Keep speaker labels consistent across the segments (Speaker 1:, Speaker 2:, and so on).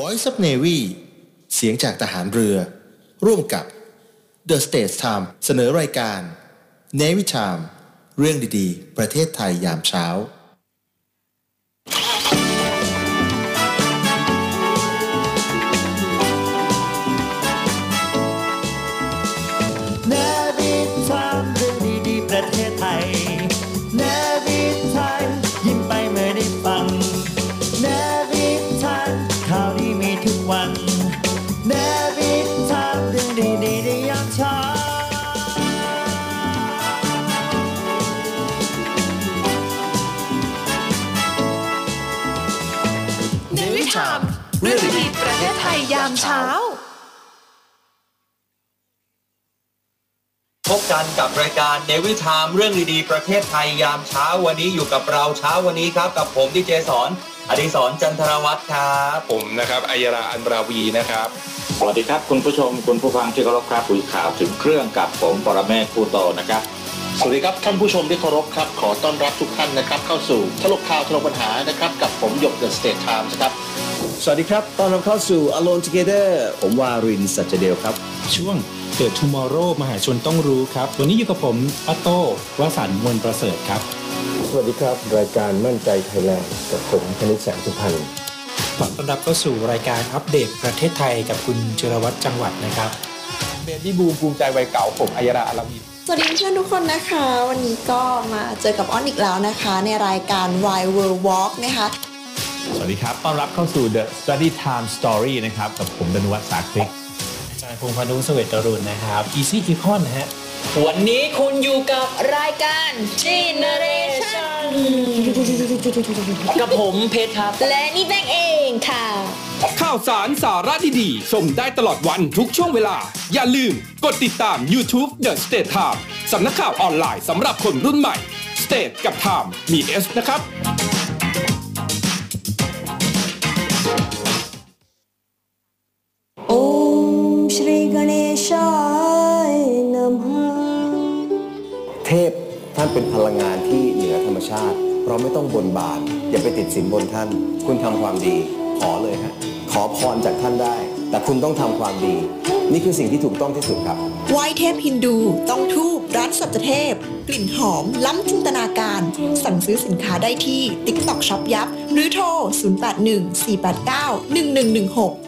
Speaker 1: Voice of Navy เสียงจากทหารเรือ ร่วมกับ The States Time เสนอรายการ Navy Time เรื่องดีๆ ประเทศไทยยามเช้า
Speaker 2: พบกันกับรายการ Navy Time เรื่องดีๆประเทศไทยยามเช้าวันนี้อยู่กับเราเช้าวันนี้ครับ กับผมดีเจสอนอดิศรจันทรวัฒน์ครับ
Speaker 3: ผมนะครับอัยราอันบราวีนะครับ
Speaker 4: สวัสดีครับคุณผู้ชมคุณผู้ฟังที่เคารพครับคุยข่าวถึงเครื่องกับผมปรเมศผู้โตนะครับ
Speaker 5: สวัสดีครับท่านผู้ชมที่เคารพครับขอต้อนรับทุกท่านนะครับเข้าสู่ถลกข่าวถลกปัญหานะครับกับผมหยก The State Time ครับ
Speaker 6: สวัสดีครับ ต้อนรับเข้าสู่ Alone Together ผมวารินสัจเดลครับ
Speaker 7: ช่วงเกิด Tomorrow มหาชนต้องรู้ครับ วันนี้อยู่กับผมออโต้วสันต์มวลประเสริฐครับ
Speaker 8: สวัสดีครับ รายการมั่นใจไทยแลนด์กับผมคณิตแสงสุพรรณ
Speaker 7: ขอต้อนรับเข้าสู่รายการอัปเดตประเทศไทยกับคุณจิรวัตรจังหวัดนะครับ
Speaker 3: Baby Boom ภูมิใจวัยเก๋าผมอัยราอันบราวี
Speaker 9: สวัสดีเพื่อนทุกคนนะคะ วันนี้ก็มาเจอกับอ้อนอีกแล้วนะคะ ในรายการ Why World Walk นะคะ
Speaker 10: สวัสดีครับ ต้อนรับเข้าสู่ The Study Time Story นะครับ กับผมดนวัฒน์สาคลิก
Speaker 7: อาจารย์พงษ์พานุสเวตรุณนะครับ Easy Econ นะฮะ วันนี้คุณอยู่กับรายการ
Speaker 9: Generation
Speaker 11: กับผมเพชรครับ
Speaker 9: และนี่แบงเองค่ะ
Speaker 12: ข่าวสารสาระดีๆ ชมได้ตลอดวันทุกช่วงเวลา อย่าลืมกดติดตาม YouTube The State Time สำนักข่าวออนไลน์สำหรับคนรุ่นใหม่ State กับ Time มี S นะครับ
Speaker 9: เป็
Speaker 8: นพลังงานที่เหนือธรรมชาติ เราไม่ต้องบนบาน อย่าไปติดสินบนท่าน คุณทำความดี ขอเลยฮะขอพรจากท่านได้ แต่คุณต้องทำความดี นี่คือสิ่งที่ถูกต้องที่สุดครับ
Speaker 9: ไหว้เทพฮินดู ต้องทูบร้านสัจเทพ กลิ่นหอม ล้ำจินตนาการ สั่งซื้อสินค้าได้ที่ TikTok
Speaker 11: ช็
Speaker 9: อปยั
Speaker 13: บ หรือโทร 081 489 1116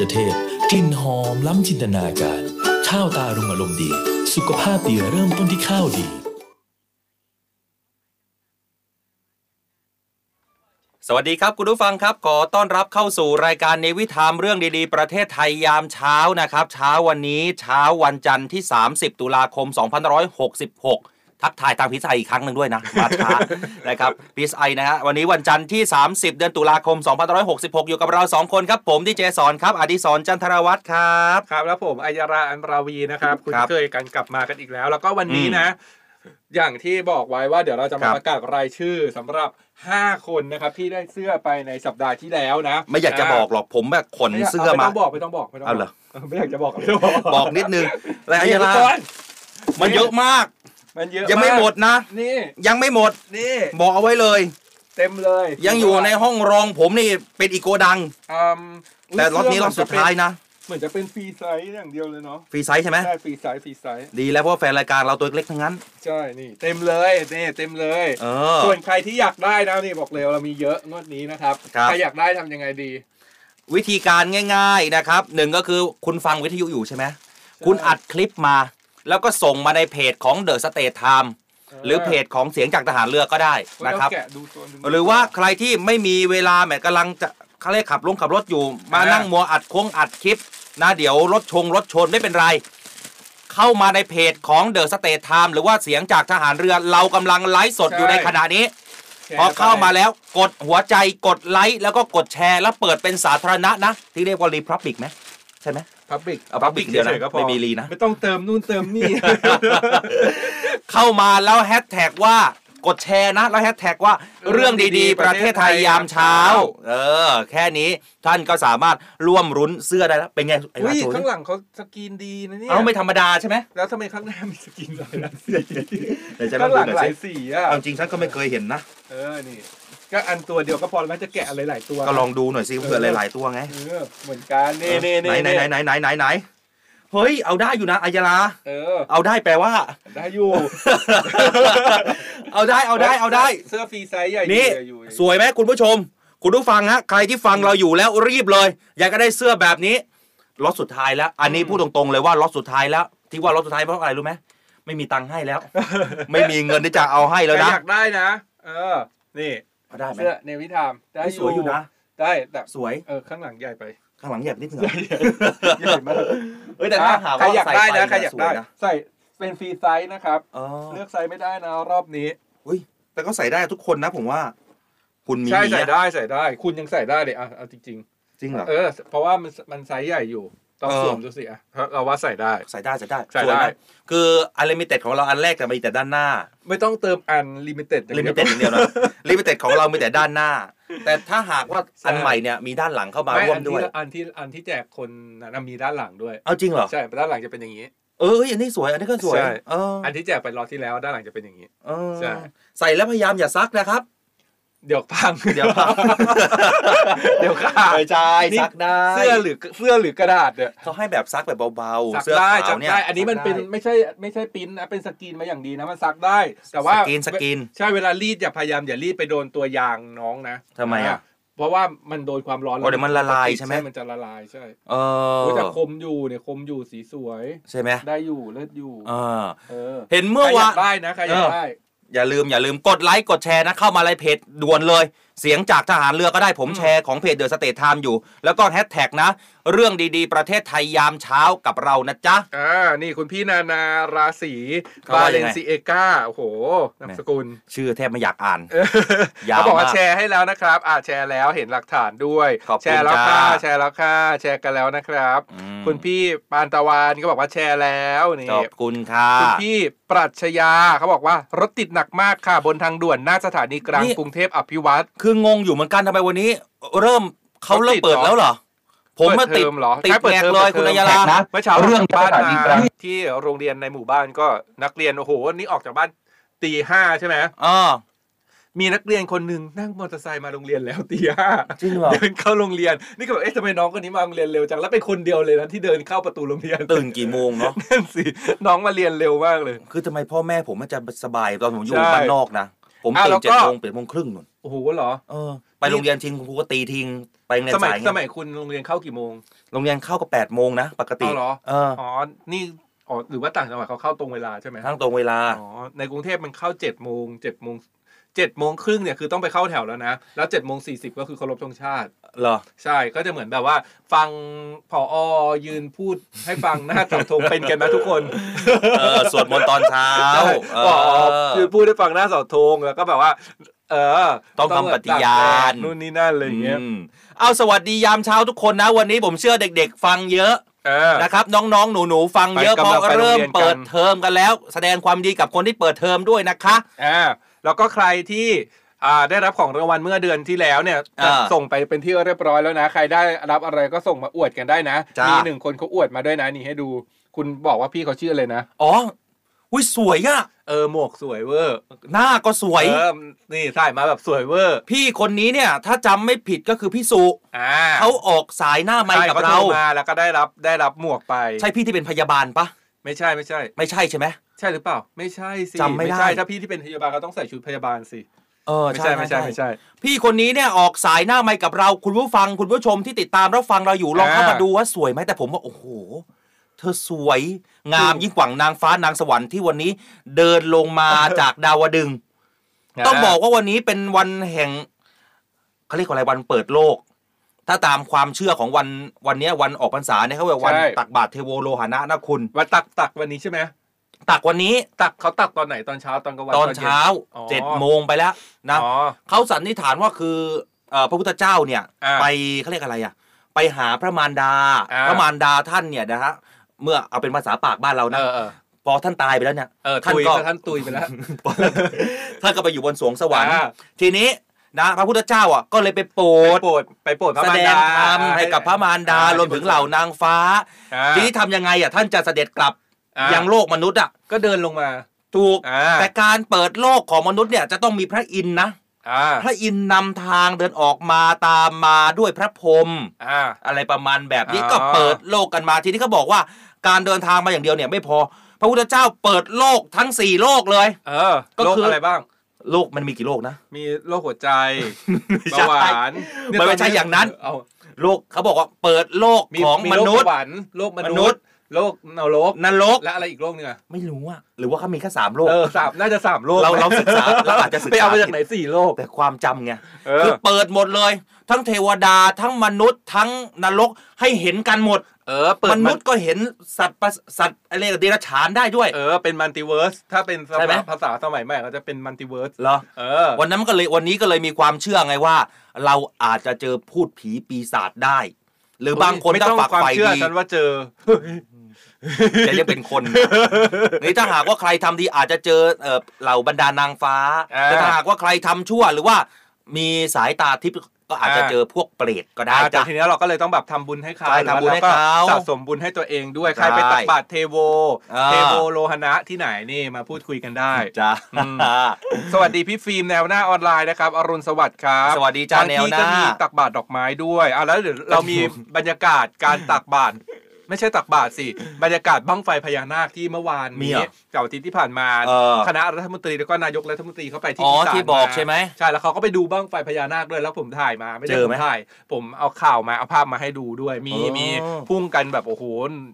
Speaker 13: จเทพกลิ่นหอมล้ำจินตนาการ ข้าวตารุงอารมณ์ดี สุขภาพดีเริ่มต้นที่ข้าวดี
Speaker 2: สวัสดีครับคุณผู้ฟังครับขอต้อนรับเข้าสู่รายการเนวิทามเรื่องดีๆ ประเทศไทยยามเช้านะครับ เช้าวันนี้เช้าวันจันทร์ที่ 30 ตุลาคม 2566 ทักทายทางพิสัยอีกครั้งหนึ่งด้วยนะมาช้านะครับพีไอนะฮะวันนี้วันจันทร์ที่ 30 เดือนตุลาคม2566 อยู่กับเรา 2 คนครับ ผมดีเจสอนครับอดิศรจันทรวัฒน์ครับ
Speaker 3: ครับ แล้วผมอัยราอันบราวีนะครับคุณ
Speaker 2: ครับ
Speaker 3: เคยกันกลับมากันอีกแล้ว แล้วก็วันนี้
Speaker 2: อืม
Speaker 3: นะ อย่างที่บอกไว้ว่าเดี๋ยวเราจะ
Speaker 2: ครั
Speaker 3: มา
Speaker 2: บ
Speaker 3: ประกาศรายชื่อสำหรับ5คนนะครับที่ได้เสื้อไปในสัปดาห์ที่แล้วนะ
Speaker 2: ไม่อยากจะบอกหรอกผมแบบขน
Speaker 3: ไม่ยาก
Speaker 2: เสื้อ
Speaker 3: ไม่
Speaker 2: มา
Speaker 3: ต้องบอกไม่ต้องบอกไม่ต้อง
Speaker 2: เอาเหรอ
Speaker 3: บอกไม่อยากจะบอกไม่ต้องบอก
Speaker 2: บอกนิดนึงแต่อัยรา
Speaker 3: เดี๋วก่อน
Speaker 2: มันเยอะมาก
Speaker 3: มันเยอะ
Speaker 2: ยังไม่หมดนะ
Speaker 3: นี่
Speaker 2: ยังไม่หมด
Speaker 3: นี่
Speaker 2: บอกเอาไว้เลย
Speaker 3: เต็มเลย
Speaker 2: ยังอยู่ในห้องรองผมนี่เป็นอีโกดัง
Speaker 3: อืม
Speaker 2: แต่ล็อตนี้ล็อตสุดท้ายนะ
Speaker 3: เหมือนจะเป็น free size อย่างเดียวเลยเนาะ
Speaker 2: free size ใช่ไหม
Speaker 3: ใช่ free size free size
Speaker 2: ดีแล้วเพราะว่าแฟนรายการเราตัวเล็กทั้งนั้น
Speaker 3: ใช่ นี่ เต็มเลย นี่เต็มเลย
Speaker 2: เออ
Speaker 3: ส่วนใครที่อยากได้นะนี่บอกเลยเรามีเยอะงวดนี้นะครับ
Speaker 2: ครับ
Speaker 3: ใครอยากได้ทำยังไงดี
Speaker 2: วิธีการง่าย ๆนะครับหนึ่งก็คือคุณฟังวิทยุอยู่ใช่ไหมคุณอัดคลิปมา แล้วก็ส่งมาในเพจของ The State Time หรือเพจของเสียงจากทหารเรือก็ได้นะครับ
Speaker 3: แกะดูตัวหนึ่ง
Speaker 2: หรือว่าใครที่ไม่มีเวลาแหมกำลังจะเขาเรียกขับลงขับรถอยู่ มานั่งมัวอัดโค้งอัดคลิป นะเดี๋ยวรถชงรถชนไม่เป็นไร เข้ามาในเพจของ The State Time หรือว่าเสียงจากทหารเรือเรากำลังไลฟ์สดอยู่ในขณะนี้พอเข้ามาแล้วกดหัวใจกดไลค์แล้วก็กดแชร์แล้วเปิดเป็นสาธารณะนะ ที่เรียกว่า republic ไหมใช่ไหม
Speaker 3: public
Speaker 2: เอา public เดียวนะไม่มี re นะ
Speaker 3: ไม่ต้องเติมนู่นเติมนี่
Speaker 2: เข้ามาแล้วแฮชแท็กว่ากดแชร์นะ แล้วแฮชแท็กว่าเรื่องดีๆ ประเทศไทยยามเช้า เออ แค่นี้ท่านก็สามารถร่วมลุ้นเสื้อได้แล้ว เป็นไงไอ้
Speaker 3: อุ้
Speaker 2: ลายโชว์
Speaker 3: ข้าง
Speaker 2: นี่
Speaker 3: หลังเขาสกรีนดีนะเนี่ย
Speaker 2: เอาไม่ธรรมดาใช่ไหม
Speaker 3: แล้วทำไมข้างหน้ามีสกรีนหลายสี
Speaker 2: เดี๋ยวจะ
Speaker 3: ข้างหลัง
Speaker 2: ดู
Speaker 3: ห
Speaker 2: น่
Speaker 3: ลา
Speaker 2: อย
Speaker 3: ย
Speaker 2: สิ
Speaker 3: สีอะ
Speaker 2: เอาจริงฉันก็ไม่เคยเห็นนะ
Speaker 3: เออนี่ ก็อันตัวเดียวก็พอแล้วมันจะแกะอะไรหลายตัว
Speaker 2: ก็ลองดูหน่อยสิเผื่อหลาย ๆ ตัวไง
Speaker 3: เออเหมือนกันเน่เน่เน่
Speaker 2: ไหนไหนไหนไหนไหนไหนเฮ้ยเอาได้อยู่นะอัยยาลา
Speaker 3: เออ
Speaker 2: เอาได้แปลว่า
Speaker 3: ได้อยู่
Speaker 2: เอาได้เอาได้เอาได้
Speaker 3: เสื้อ free size ใหญ่
Speaker 2: นี่
Speaker 3: อยู่
Speaker 2: สวยไหมคุณผู้ชม คุณผู้ฟังฮะใครที่ฟังเราอยู่แล้วรีบเลย อยากจะได้เสื้อแบบนี้ล็อตสุดท้ายแล้ว อันนี้พูดตรงๆเลยว่าล็อตสุดท้ายแล้ว ที่ว่าล็อตสุดท้ายเพราะอะไรรู้ไหมไม่มีตังค์ให้แล้ว ไม่มีเงินที่จะเอาให้แล้ว
Speaker 3: ใคร
Speaker 2: นะ
Speaker 3: อยากได้นะ เออ นี่
Speaker 2: เอาได้ไหม
Speaker 3: เสื้อ Navy Time ได้
Speaker 2: สวยอยู่นะ
Speaker 3: ได้แต่
Speaker 2: สวย
Speaker 3: เออข้างหลังใหญ่ไป
Speaker 2: ข้างหลังแยบนิดนึง
Speaker 3: ใหญ่มาก
Speaker 2: เฮ้ยแต่ถ้าหาก
Speaker 3: ใคร
Speaker 2: ว่า
Speaker 3: อยากได้นะ
Speaker 2: ใส่ไป
Speaker 3: ใครอยากได้
Speaker 2: สวยนะ
Speaker 3: ใส่เป็น free size นะครับ
Speaker 2: อ๋อ
Speaker 3: เลือกไซส์ไม่ได้นะรอบนี้
Speaker 2: อุ้ยแต่ก็ใส่ได้ทุกคนนะผมว่า คุณมี
Speaker 3: ใช่ใส่
Speaker 2: อะ
Speaker 3: ได้ใส่ได้ คุณยังใส่ได้เลยอะเอาจริง
Speaker 2: จริงเหรอ
Speaker 3: ๆเออเพราะว่ามันมันไซส์ใหญ่อยู่ ต้อง
Speaker 2: เออ
Speaker 3: สวมดูสิอะเราว่าใส่ได้
Speaker 2: ใส่ได้ใส่ได้
Speaker 3: ใส่
Speaker 2: สวย
Speaker 3: ได้
Speaker 2: นะคือ unlimited ของเราอันแรกจะมีแต่ด้านหน้า
Speaker 3: ไม่ต้องเติม
Speaker 2: un limited limited อย่างเดียวนะlimited ของเรามีแต่ด้านหน้า แต่ถ้าหากว่าอันใหม่เนี่ยมีด้านหลังเข้ามา
Speaker 3: ไม่
Speaker 2: ร่ว
Speaker 3: อั
Speaker 2: ม
Speaker 3: น
Speaker 2: ด้
Speaker 3: ที่
Speaker 2: วย
Speaker 3: อันที่อันที่แจกคนนั้นมีด้านหลังด้วย
Speaker 2: เอาจริงเหรอ
Speaker 3: ใช่ด้านหลังจะเป็นอย่างนี้
Speaker 2: เออเฮ้ยอันนี้สวยอันนี้ก็สวย
Speaker 3: ใช่
Speaker 2: เออ
Speaker 3: อันที่แจกไปรอบที่แล้วด้านหลังจะเป็นอย่างนี้
Speaker 2: เออ
Speaker 3: ใช่
Speaker 2: ใส่แล้วพยายามอย่าซักนะครับ
Speaker 3: เดี๋ยวพัง
Speaker 2: เดี๋ยวพัง
Speaker 3: เดี๋ยวขาด
Speaker 2: ไม่ใช่
Speaker 3: นี่
Speaker 2: ซักได้
Speaker 3: เสื้อหรือเสื้อหรือกระดาษเนี่ย
Speaker 2: เขาให้แบบซักแบบเบาๆ
Speaker 3: ซัก
Speaker 2: เสื้อ
Speaker 3: ได้
Speaker 2: ขา
Speaker 3: ซั
Speaker 2: ว
Speaker 3: ก
Speaker 2: เนี่ย
Speaker 3: ได้อันนี้มันเป็น
Speaker 2: ซักได้
Speaker 3: ไม่ใช่ไม่ใช่ปริ้นนะเป็นสกรีนมาอย่างดีนะมันซักได้ แต่ว่า
Speaker 2: สกรีนสกรีน
Speaker 3: ใช่เวลารีดอย่าพยายามอย่ารีดไปโดนตัวยางน้องนะ
Speaker 2: ทำไมอะ
Speaker 3: เพราะว่ามันโดนความร้อน
Speaker 2: อ๋อเดี๋ยวมันละลายใช่ไหม
Speaker 3: มันจะละลายใช่
Speaker 2: เออ
Speaker 3: โอ้ยแต่คมอยู่เนี่ยคมอยู่สีสวย
Speaker 2: ใช่ไหม
Speaker 3: ได้อยู่เลิศอยู่
Speaker 2: เออ
Speaker 3: เออ
Speaker 2: เห็นเมื่อวาน
Speaker 3: ใครยากได้นะใครอยากได้
Speaker 2: อย่าลืมอย่าลืมกดไลค์กดแชร์นะเข้ามาไลน์เพจด่วนเลย เสียงจากทหารเรือก็ได้ผมแชร์ของเพจ The State Time อยู่ แล้วก็แฮชแท็กนะ เรื่องดีๆ ประเทศไทยยามเช้ากับเรานะจ๊ะ
Speaker 3: อ่า นี่คุณพี่นานาราศี
Speaker 2: เขา
Speaker 3: บา
Speaker 2: ว่า
Speaker 3: เล
Speaker 2: ยัง
Speaker 3: น
Speaker 2: ไง
Speaker 3: ซิเอกาโอ้โหนามสกุล
Speaker 2: ชื่อแทบไม่อยากอ่าน ยาว
Speaker 3: เขาบอกว่า
Speaker 2: มา
Speaker 3: แชร์ให้แล้วนะครับ อ่าแชร์แล้วเห็นหลักฐานด้วย
Speaker 2: ขอบคุณ
Speaker 3: แชร์แล้วค่ะ
Speaker 2: จ้า
Speaker 3: แชร์แล้วค่ะ แชร์กันแล้วนะครับคุณพี่ปานตะวันก็บอกว่าแชร์แล้วนี่
Speaker 2: ขอบคุณค่ะ
Speaker 3: คุณพี่ปรัชญาเขาบอกว่ารถติดหนักมากค่ะ บนทางด่วนหน้าสถานีกลาง
Speaker 2: นี่
Speaker 3: กรุงเทพอภิวัตร
Speaker 2: คืองงอยู่เหมือนกันทำไมวันนี้ เริ่มเขาเริ่มเปิดแล้วเหรอ ผมมาติด
Speaker 3: เปิเทอเหรอ
Speaker 2: ติด
Speaker 3: ใช่ปิ
Speaker 2: แงก
Speaker 3: ทอม
Speaker 2: เลย
Speaker 3: ปิด
Speaker 2: คุณ
Speaker 3: ท
Speaker 2: อั
Speaker 3: ม
Speaker 2: ยยาลา
Speaker 3: เมื่อเช้า
Speaker 2: เรื่อง
Speaker 3: บ้าน
Speaker 2: สถานี
Speaker 3: มาก
Speaker 2: ลาง
Speaker 3: ที่โรงเรียนในหมู่บ้านก็นักเรียนโอ้โหนี่ออกจากบ้านตีห้าใช่ไหม
Speaker 2: อ่า
Speaker 3: มีนักเรียนคนหนึ่งนั่งมอเตอร์ไซค์มาโรงเรียนแล้วตีห้า
Speaker 2: จริงเหรอ
Speaker 3: เดินเข้าโรงเรียน นี่ก็แบบเอ๊ะทำไมน้องคนนี้มาโรงเรียนเร็วจังแล้วเป็นคนเดียวเลยนะที่เดินเข้าประตูโรงเรียน
Speaker 2: ตื่นกี่โมงเนาะ
Speaker 3: นั่นสิน้องมาเรียนเร็วมากเลย
Speaker 2: คือทำไมพ่อแม่ผมมันจะสบายตอนผมอยู่
Speaker 3: ใช่
Speaker 2: บ้านนอกนะผม
Speaker 3: อะ
Speaker 2: ตื่
Speaker 3: แล้
Speaker 2: น
Speaker 3: ว
Speaker 2: เจ็
Speaker 3: ก็
Speaker 2: ดโมงแปดโมงครึ่งนู่น
Speaker 3: โอ้โหเหรอ
Speaker 2: เออไปโรงเรียนทิ้งครูก็ตีทิ้ง ไปโรงเรียน
Speaker 3: สมัย
Speaker 2: สายไง
Speaker 3: สมัยคุณโรงเรียนเข้ากี่โมง
Speaker 2: โรงเรียนเข้าก็แปดโมงนะปกติ
Speaker 3: เอาเหรอ
Speaker 2: เออ
Speaker 3: อ๋อนี่อ๋อหรือว่าต่างจังหวัดเขาเข้าตรงเวลาใช่ไหม
Speaker 2: ทั้งตรงเวลา
Speaker 3: อ๋อในกรุงเทพมันเข้าเจ็ดโมงเจ็ดโมงเจ็ดโมงครึ่งเนี่ยคือต้องไปเข้าแถวแล้วนะ แล้วเจ็ดโมงสี่สิบก็คือเคารพธงชาติ
Speaker 2: เหรอ
Speaker 3: ใช่ก็จะเหมือนแบบว่า ฟังผอยืนพูดให้ฟังหน้าเสาธงเป็นกันไหมทุกคน
Speaker 2: เออสวดมนต์ตอนเช้า
Speaker 3: ใช่
Speaker 2: เอ
Speaker 3: ผอ
Speaker 2: อ
Speaker 3: ยืนพูดให้ฟังหน้าเสาธงแล้วก็แบบว่า เออ
Speaker 2: ต้องทำปฏิญาณ
Speaker 3: นู่นนี่นั่นอะไรอย่างเงี้ย
Speaker 2: อืมเอาสวัสดียามเช้าทุกคนนะ วันนี้ผมเชื่อเด็ก ๆ ฟังเยอะ
Speaker 3: เออ
Speaker 2: นะครับน้องๆ หนูๆ ฟังเยอะ
Speaker 3: ไป
Speaker 2: เพ
Speaker 3: กำลั
Speaker 2: ราะ
Speaker 3: งไปโรง
Speaker 2: เริ่ม
Speaker 3: เรียนกัน
Speaker 2: เปิดเทอมกันแล้ว แสดงความดีกับคนที่เปิดเทอมด้วยนะคะ
Speaker 3: อ่าแล้วก็ใครที่อ่าได้รับของรางวัลเมื่อเดือนที่แล้วเนี่ย
Speaker 2: อ่า
Speaker 3: ส่งไปเป็นที่เรียบร้อยแล้วนะ ใครได้รับอะไรก็ส่งมาอวดกันได้นะ
Speaker 2: จ้ามี
Speaker 3: มีหนึ่งคนเขาอวดมาด้วยนะนี่ให้ดู คุณบอกว่าพี่เขาชื่ออะไรนะ
Speaker 2: อ๋ออุ้ยสวยอะ
Speaker 3: เออหมวกสวยเวอร์
Speaker 2: หน้าก็สวย
Speaker 3: เออนี่ใส่มาแบบสวยเวอร์
Speaker 2: พี่คนนี้เนี่ย ถ้าจำไม่ผิดก็คือพี่สุ
Speaker 3: อ่า
Speaker 2: เขาออกสายหน้าไมค์
Speaker 3: ใช่
Speaker 2: กับ
Speaker 3: เขาโท
Speaker 2: เรา
Speaker 3: มาแล้วก็ได้รับได้รับหมวกไป
Speaker 2: ใช่พี่ที่เป็นพยาบาลปะ
Speaker 3: ไม่ใช่ไม่ใช่
Speaker 2: ไม่ใช่ใช่ไหม
Speaker 3: ใช่หรือเปล่า ไม่ใช่สิ
Speaker 2: จำไม่ได้
Speaker 3: ใช่ถ้าพี่ที่เป็นพยาบาลเขาต้องใส่ชุดพยาบาลสิ
Speaker 2: เออ
Speaker 3: ไม่ใช่ไม่ใช่ไม่ใช่
Speaker 2: พี่คนนี้เนี่ยออกสายหน้าไมค์กับเรา คุณผู้ฟังคุณผู้ชมที่ติดตามรับฟังเราอยู่ลองเข้ามา
Speaker 3: อ่า
Speaker 2: ดูว่าสวยไหมแต่ผมว่าโอ้โห เธอสวย งามยิ่งกว่านางฟ้านางสวรรค์ที่วันนี้เดินลงมาจากดาวดึงส์ต้องบอกว่าวันนี้เป็นวันแห่งเขาเรียกว่าอะไรวันเปิดโลก ถ้าตามความเชื่อของวันวันเนี้ยวันออกพรรษาเนี่ยเขาเรียกว่าวัน
Speaker 3: ใช่
Speaker 2: ตักบาตรเทโวโลหะนะนะคุณ
Speaker 3: วันตักตักวันนี้ใช่ไหม
Speaker 2: ตักวันนี้
Speaker 3: ตักเขาตักตอนไหนตอนเช้าตอนกลางวัน
Speaker 2: ตอน
Speaker 3: ย็
Speaker 2: เช้า
Speaker 3: อ๋อ
Speaker 2: เจ็ดโมงไปแล้วนะ
Speaker 3: อ๋อ
Speaker 2: เขาสันนิษฐานว่าคือเอ่อพระพุทธเจ้าเนี่ย
Speaker 3: อ่า
Speaker 2: ไปเขาเรียกอะไรอะ ไปหาพระมารดา
Speaker 3: อ่า
Speaker 2: พระมารดาท่านเนี่ยนะฮะ เมื่อเอาเป็นภาษาปากบ้านเรา
Speaker 3: เอ
Speaker 2: นะ
Speaker 3: อเออ
Speaker 2: พอท่านตายไปแล้วเนี่ย
Speaker 3: เออ
Speaker 2: ท่าน
Speaker 3: ตุย
Speaker 2: ก็
Speaker 3: ท่านตุยไปแล้ว
Speaker 2: ท่านก็ไปอยู่บนสวงสวรรค์
Speaker 3: อ่า
Speaker 2: ทีนี้นะพระพุทธเจ้าอะก็เลยไปโปร
Speaker 3: ไป
Speaker 2: ด
Speaker 3: โปรดไปโปรดพระ
Speaker 2: แส
Speaker 3: มาร
Speaker 2: ด
Speaker 3: ดาง
Speaker 2: ธรรมให้กับพระมารดา
Speaker 3: อ่
Speaker 2: รวมถึงเหล่านางฟ้า
Speaker 3: อ่า
Speaker 2: ทีนี้ทำยังไงอะท่านจะเสด็จกลับ
Speaker 3: อ่า
Speaker 2: ยังโลกมนุษย์อะ
Speaker 3: ก็เดินลงมา
Speaker 2: ถูก
Speaker 3: อ่า
Speaker 2: แต่การเปิดโลกของมนุษย์เนี่ยจะต้องมีพระอินทร์นะ
Speaker 3: อ่า
Speaker 2: พระอินทร์นำทางเดินออกมาตามมาด้วยพระพรหม
Speaker 3: อ่า
Speaker 2: อะไรประมาณแบบนี้
Speaker 3: อ๋อ
Speaker 2: ก็เปิดโลกกันมาทีนี้เขาบอกว่า การเดินทางมาอย่างเดียวเนี่ยไม่พอ พระพุทธเจ้าเปิดโลกทั้งสี่โลกเลย
Speaker 3: เออ
Speaker 2: ก็
Speaker 3: โรค
Speaker 2: คือ
Speaker 3: อะไรบ้าง
Speaker 2: โลกมันมีกี่โลกนะ
Speaker 3: มีโรคหัวใจ
Speaker 2: ไม่ใช่
Speaker 3: เบาหวาน
Speaker 2: มันไม่ใช่อย่างนั้น
Speaker 3: เอา
Speaker 2: โลกเขาบอกว่าเปิดโลก
Speaker 3: มี
Speaker 2: ของ
Speaker 3: มี
Speaker 2: ม
Speaker 3: โรค
Speaker 2: นุษย์
Speaker 3: เบาหวานโรคม
Speaker 2: มนุ
Speaker 3: นุ
Speaker 2: ษ
Speaker 3: ษ
Speaker 2: ย์
Speaker 3: ย์โรคนรก
Speaker 2: นรก
Speaker 3: และอะไรอีกโรคนึงอะ
Speaker 2: ไม่รู้อะหรือว่าเขามีแค่สามโลก
Speaker 3: เออสามน่าจะสามโรค
Speaker 2: เราเราศึกษาเราอาจจะศึกษา
Speaker 3: ไปเอามาจากไหนสี่โรค
Speaker 2: แต่ความจำไง
Speaker 3: เออ
Speaker 2: คือเปิดหมดเลย ทั้งเทวดาทั้งมนุษย์ทั้งนรกให้เห็นกันหมด
Speaker 3: เออเปิ
Speaker 2: ม
Speaker 3: ด
Speaker 2: นุษย์ก็เห็นสัตว์ประสัตว์อะไรกับเดรัจฉานได้ด้วย
Speaker 3: เออเป็น multiverse ถ้าเป็น
Speaker 2: ใช่ไหม
Speaker 3: ภาษาสมัยใหม่ก็จะเป็น multiverse เห
Speaker 2: รอ
Speaker 3: เออ
Speaker 2: วันนั้นมันก็เลยวันนี้ก็เลยมีความเชื่อไงว่า เราอาจจะเจอภูตผีปีศาจได้ หรือบางคน
Speaker 3: ไม่
Speaker 2: ถ้า
Speaker 3: ต้อง
Speaker 2: ฝัก
Speaker 3: ความ
Speaker 2: ใฝ่
Speaker 3: เชื่อ
Speaker 2: ดี
Speaker 3: ฉันว่าเจอ
Speaker 2: จะยังเป็นคนนี่ถ้าหากว่าใครทำดีอาจจะเจอเอ่อเหล่าบรรดานางฟ้า
Speaker 3: อ่า
Speaker 2: แต่ถ้าหากว่าใครทำชั่วหรือว่ามีสายตาทิพย์ ก็อาจจะ
Speaker 3: อ่า
Speaker 2: เจอพวกเปรตก็ได้
Speaker 3: อ่าแต่
Speaker 2: จ้ะ
Speaker 3: ทีนี้เราก็เลยต้องแบบทำบุญให้เขา
Speaker 2: ใช่ทำบุญให้
Speaker 3: แล้วก็
Speaker 2: เขา
Speaker 3: สะสมบุญให้ตัวเองด้วยใคร
Speaker 2: ใช่
Speaker 3: ไปตักบาตรเทโว
Speaker 2: อ่า
Speaker 3: เทโวโรหณะที่ไหนนี่มาพูดคุยกันได้
Speaker 2: จ้า
Speaker 3: อืมสวัสดีพี่ฟิล์มแนวหน้าออนไลน์นะครับอรุณสวัสดิ์ครับ
Speaker 2: สวัสดีจ้า
Speaker 3: บง
Speaker 2: แนว
Speaker 3: ที่
Speaker 2: หน้า
Speaker 3: ก็มีตักบาตรดอกไม้ด้วยอะแล้วเดี๋ยวเรามีบรรยากาศการตักบาตร ไม่ใช่ตักบาตรสิบรรยากาศบั้งไฟพญานาคที่เมื่อวาน
Speaker 2: มี
Speaker 3: นี้
Speaker 2: เหรอ
Speaker 3: เสาร์อาทิตย์ที่ผ่านมา
Speaker 2: เออ
Speaker 3: คณะรัฐมนตรีแล้วก็นายกรัฐมนตรีเขาไปที่
Speaker 2: อ๋อ
Speaker 3: อีสาน
Speaker 2: ที่บอกาใช่ไหม
Speaker 3: ใช่แล้วเขาก็ไปดูบั้งไฟพญานาคด้วยแล้วผมถ่ายมาไม่ได้
Speaker 2: เจอ
Speaker 3: ผ
Speaker 2: ไหม
Speaker 3: มถ่าย ผมเอาข่าวมาเอาภาพมาให้ดูด้วยมี
Speaker 2: อ๋อ
Speaker 3: มีพุ่งกันแบบโอ้โห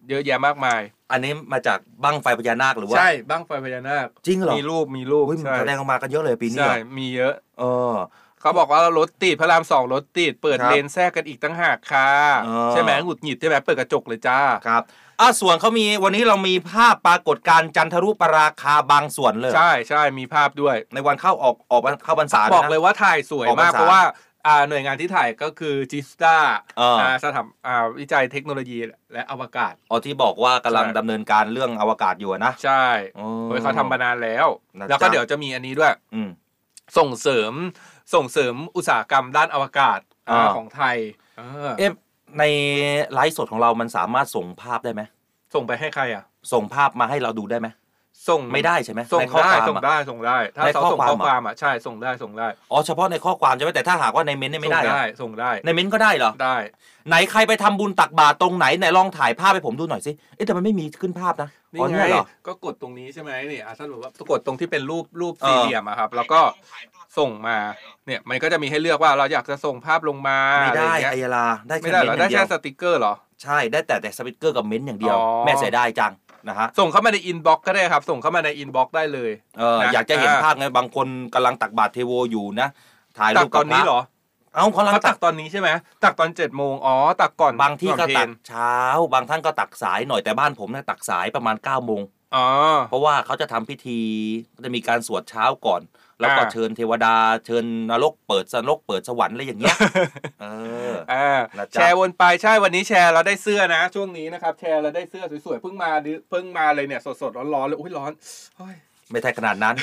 Speaker 3: เยอะแยะมากมาย
Speaker 2: อันนี้มาจากบั้งไฟพญานาคหรือว่า
Speaker 3: ใช่บั้งไฟพญานาค
Speaker 2: จริงเหรอ
Speaker 3: มีรูปมีรูป
Speaker 2: อุ้ย
Speaker 3: ใช่
Speaker 2: แสดงออกมากันเยอะเลยปีนี้
Speaker 3: ใช่
Speaker 2: เหรอ
Speaker 3: มีเยอะ
Speaker 2: เออ
Speaker 3: เขาบอกว่ารถติดพระรามสองรถติดเปิด
Speaker 2: ครับ
Speaker 3: เลนแทรกกันอีกตั้งหากค่ะ
Speaker 2: เออ
Speaker 3: ใช่ไหมหงุดหงิดใช่ไหมเปิดกระจกเลยจ้า
Speaker 2: ครับอะส่วนเขามีวันนี้เรามีภาพปรากฏการณ์จันทรุปราคาบางส่วนเลย
Speaker 3: ใช่ใช่มีภาพด้วย
Speaker 2: ในวันเข้าออกออกเข้าพรรษา
Speaker 3: บอก
Speaker 2: นะ
Speaker 3: เลยว่าถ่ายสวย
Speaker 2: ออกพรร
Speaker 3: มาก
Speaker 2: ษา
Speaker 3: เพราะว่าอ่าหน่วยงานที่ถ่ายก็คือจิสตา
Speaker 2: เอออ่
Speaker 3: สถาอ่าวิจัยเทคโนโลยีและอวกาศ
Speaker 2: อ๋อที่บอกว่ากำลัง
Speaker 3: ใช่
Speaker 2: ดำเนินการเรื่องอวกาศอยู่อะนะ
Speaker 3: ใช่
Speaker 2: อ๋อ
Speaker 3: โดยเขาทำมานานแล้ว
Speaker 2: นะ
Speaker 3: แล้วก็
Speaker 2: จ๊ะ
Speaker 3: เดี๋ยวจะมีอันนี้ด้วย
Speaker 2: อืม
Speaker 3: ส่งเสริม ส่งเสริมอุตสาหกรรมด้านอวกาศอ่า
Speaker 2: อ่า
Speaker 3: ของไทยเออ
Speaker 2: เอ๊ะในไลฟ์สดของเรามันสามารถส่งภาพได้ไหม
Speaker 3: ส่งไปให้ใครอะ
Speaker 2: ส่งภาพมาให้เราดูได้ไหม
Speaker 3: ส่ง
Speaker 2: ไม่ได้ใช่ไหม
Speaker 3: ส่ง
Speaker 2: ในข้อ
Speaker 3: ได้
Speaker 2: ความ
Speaker 3: ส่ง
Speaker 2: อะ
Speaker 3: ได้ส่งได้ ถ้า
Speaker 2: ใน
Speaker 3: เขา
Speaker 2: ข้อ
Speaker 3: ส่ง
Speaker 2: ความ
Speaker 3: ข้อ
Speaker 2: อะ
Speaker 3: ความอะใช่ส่งได้ส่งได้
Speaker 2: อ๋อเฉพาะในข้อความใช่ไหมแต่ถ้าหากว่าในเม้นต์เนี่ยไม่ได้
Speaker 3: ส่ง
Speaker 2: เหรอ
Speaker 3: ได้ส่งได้
Speaker 2: ในเม้นต์ก็ได้เหรอ
Speaker 3: ได้
Speaker 2: ไหนใครไปทำบุญตักบาตรตรงไหนไหนลองถ่ายภาพให้ผมดูหน่อยสิ เอ๊ะแต่มันไม่มีขึ้นภาพนะ
Speaker 3: นี่
Speaker 2: อ๋อ
Speaker 3: ไง
Speaker 2: เนี่ยเหรอ
Speaker 3: ก็กดตรงนี้ใช่ไหมนี่อะถ้าสมมติว่ากดตรงที่เป็นรูปรูป
Speaker 2: เออ
Speaker 3: สี่เหลี่ยมอะครับ แล้วก็ส่งมาเนี่ยมันก็จะมีให้เลือกว่าเราอยากจะส่งภาพลงมา
Speaker 2: ไม่ได้
Speaker 3: อะรเงี้ย
Speaker 2: ไอยาลาได้
Speaker 3: ไม่ได้เหรอน
Speaker 2: ต์อ
Speaker 3: ได้
Speaker 2: ย่างเดี
Speaker 3: แค่สติกเกอร์เหรอ
Speaker 2: ใช่ได้แต่แต่สติกเกอร์กับ ment อย่างเดียว
Speaker 3: อ๋อ
Speaker 2: แม่เสียดายจัง นะฮะ
Speaker 3: ส่งเข้ามาใน inbox ก็ได้ครับ ส่งเข้ามาใน inbox ได้เลย
Speaker 2: เออ
Speaker 3: นะ
Speaker 2: อยากจะเห็น
Speaker 3: อ่า
Speaker 2: ภาพไงบางคนกำลังตักบาตรเทโวอยู่นะ ถ่าย
Speaker 3: ตั
Speaker 2: รู
Speaker 3: ก
Speaker 2: ป
Speaker 3: ตอนนี้เหรอ
Speaker 2: เอ้าเขากำลัง
Speaker 3: เขา
Speaker 2: ตั
Speaker 3: ตั
Speaker 2: ก
Speaker 3: กตอนนี้ใช่ไหมตักตอนเจ็ดโมงอ๋อตักก่อน
Speaker 2: บางที่ก็
Speaker 3: อนเพล
Speaker 2: ตักเช้า บางท่านก็ตักสายหน่อยแต่บ้านผมเนี่ยตักสายประมาณ9ก้าโมง
Speaker 3: อ๋อ
Speaker 2: เพราะว่าเขาจะทำพิธีก็จะมีการสวดเช้าก่อน แล้วก็
Speaker 3: อ่า
Speaker 2: เชิญเทวดาเชิญนรกเปิดสนรกเปิดสวรรค์อะไรอย่างเงี้ยเออ
Speaker 3: อ่า
Speaker 2: นะจ๊ะ
Speaker 3: แชร์วนไปใช่วันนี้แชร์เราได้เสื้อนะ ช่วงนี้นะครับ แชร์เราได้เสื้อสวยๆเพิ่งมาดิเพิ่งมาเลยเนี่ยสดๆร้อนๆเลยอุ้ยร้อนเฮ้ย
Speaker 2: ไม่ใช่ขนาดนั้น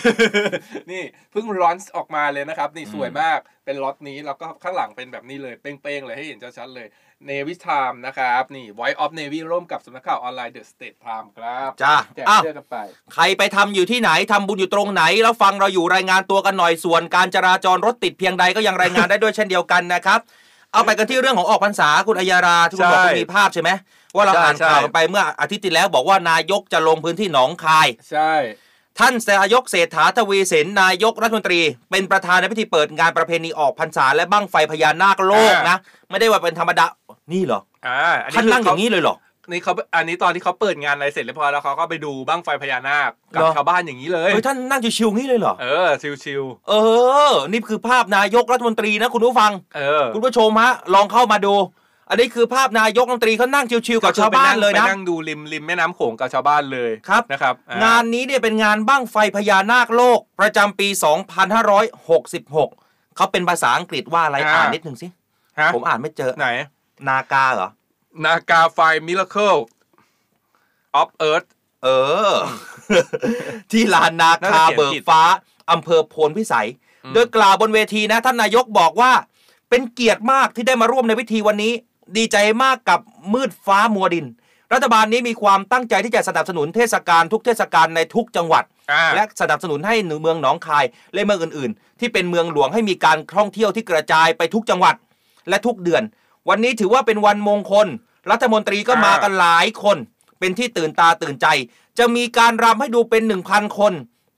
Speaker 3: นี่เพิ่งร้อนออกมาเลยนะครับ นี่
Speaker 2: อืม
Speaker 3: สวยมากเป็นล็อตนี้แล้วก็ข้างหลังเป็นแบบนี้เลยเป้งๆเลยให้เห็นชัดๆเลย Navy Time นะครับ นี่ Voice of Navy ร่วมกับสำนักข่าวออนไลน์ The State Time ครับ
Speaker 2: จ้า
Speaker 3: แจก
Speaker 2: อ้าว
Speaker 3: เสื้อกันไป
Speaker 2: ใครไปทำอยู่ที่ไหนทำบุญอยู่ตรงไหน แล้วฟังเราอยู่รายงานตัวกันหน่อยส่วนการจราจรรถติดเพียงใดก็ยังรายงานได้ด้วยเช่นเดียวกันนะครับเอาไปกันที่เรื่องของออกพรรษาคุณอัยยาราที่คุณบอก
Speaker 3: ใช่
Speaker 2: คุณมีภาพใช่ไหมว่าเรา
Speaker 3: ใช่
Speaker 2: อ่าน
Speaker 3: ใช่
Speaker 2: ข่าวกันไปเมื่ออาทิตย์ที่แล้วบอกว่านายกจะลงพื้นที่หนองคาย
Speaker 3: ใช่
Speaker 2: ท่านนายกเศรษฐาทวีสินนายกรัฐมนตรี เป็นประธานในพิธีเปิดงานประเพณีออกพรรษาและบั้งไฟพญานาคโลกนะ ไม่ได้ว่าเป็นธรรมดา นี่เหรอ
Speaker 3: อ่าอันนี้
Speaker 2: ท่านนั่ง
Speaker 3: คื
Speaker 2: อย่างนี้เลยเหรอ
Speaker 3: นี่เขาอันนี้ตอนที่เขาเปิดงานอะไรเสร็จเรียบร้อยแล้วเขาก็ไปดูบ้างไฟพญานาคกับ
Speaker 2: เหรอ
Speaker 3: ชาวบ้านอย่างนี้เลย
Speaker 2: เฮ้ยท่านนั่งชิวๆงี้เลยเหรอ
Speaker 3: เออชิว
Speaker 2: เออ นี่คือภาพนายกรัฐมนตรีนะคุณผู้ฟัง
Speaker 3: ๆเออ
Speaker 2: คุณผู้ชมฮะลองเข้ามาดู อันนี้คือภาพนายกรัฐมนตรีเขานั่ง chill ๆกับชาวบ้านเลย
Speaker 3: ไป
Speaker 2: นะ
Speaker 3: นั่งดูริมริมแม่น้ำโขงกับชาวบ้านเลย
Speaker 2: ครับ
Speaker 3: นะครับอ่
Speaker 2: งานนี้เนี่ยเป็นงานบั้งไฟพญานาคโลก ประจำปี 2566เขาเป็นภาษาอังกฤษว่าอะไรอ่านนิดหนึ่งสิ
Speaker 3: ฮะ
Speaker 2: ผมอ่านไม่เจอ
Speaker 3: ไหน
Speaker 2: Naga เหรอ
Speaker 3: Naga Fire Miracle of Earth เออ
Speaker 2: ที่ลานนา
Speaker 3: น่า
Speaker 2: คา
Speaker 3: จะเขียน
Speaker 2: เบิก
Speaker 3: ผิด
Speaker 2: ฟ้าอำเภอโพนพิสัย
Speaker 3: อืม
Speaker 2: โดยกล่าวบนเวทีนะ ท่านนายกบอกว่า เป็นเกียรติมากที่ได้มาร่วมในพิธีวันนี้ ดีใจมากกับมืดฟ้ามัวดิน รัฐบาลนี้มีความตั้งใจที่จะสนับสนุนเทศกาลทุกเทศกาลในทุกจังหวัด
Speaker 3: อ่า
Speaker 2: และสนับสนุนให้เมืองหนองคายและเมืองอื่น ๆ ที่เป็นเมืองหลวงให้มีการท่องเที่ยวที่กระจายไปทุกจังหวัดและทุกเดือน วันนี้ถือว่าเป็นวันมงคล รัฐมนตรีก็มากันหลายคน เป็นที่ตื่นตาตื่นใจ จะมีการรำให้ดูเป็น 1,000 คน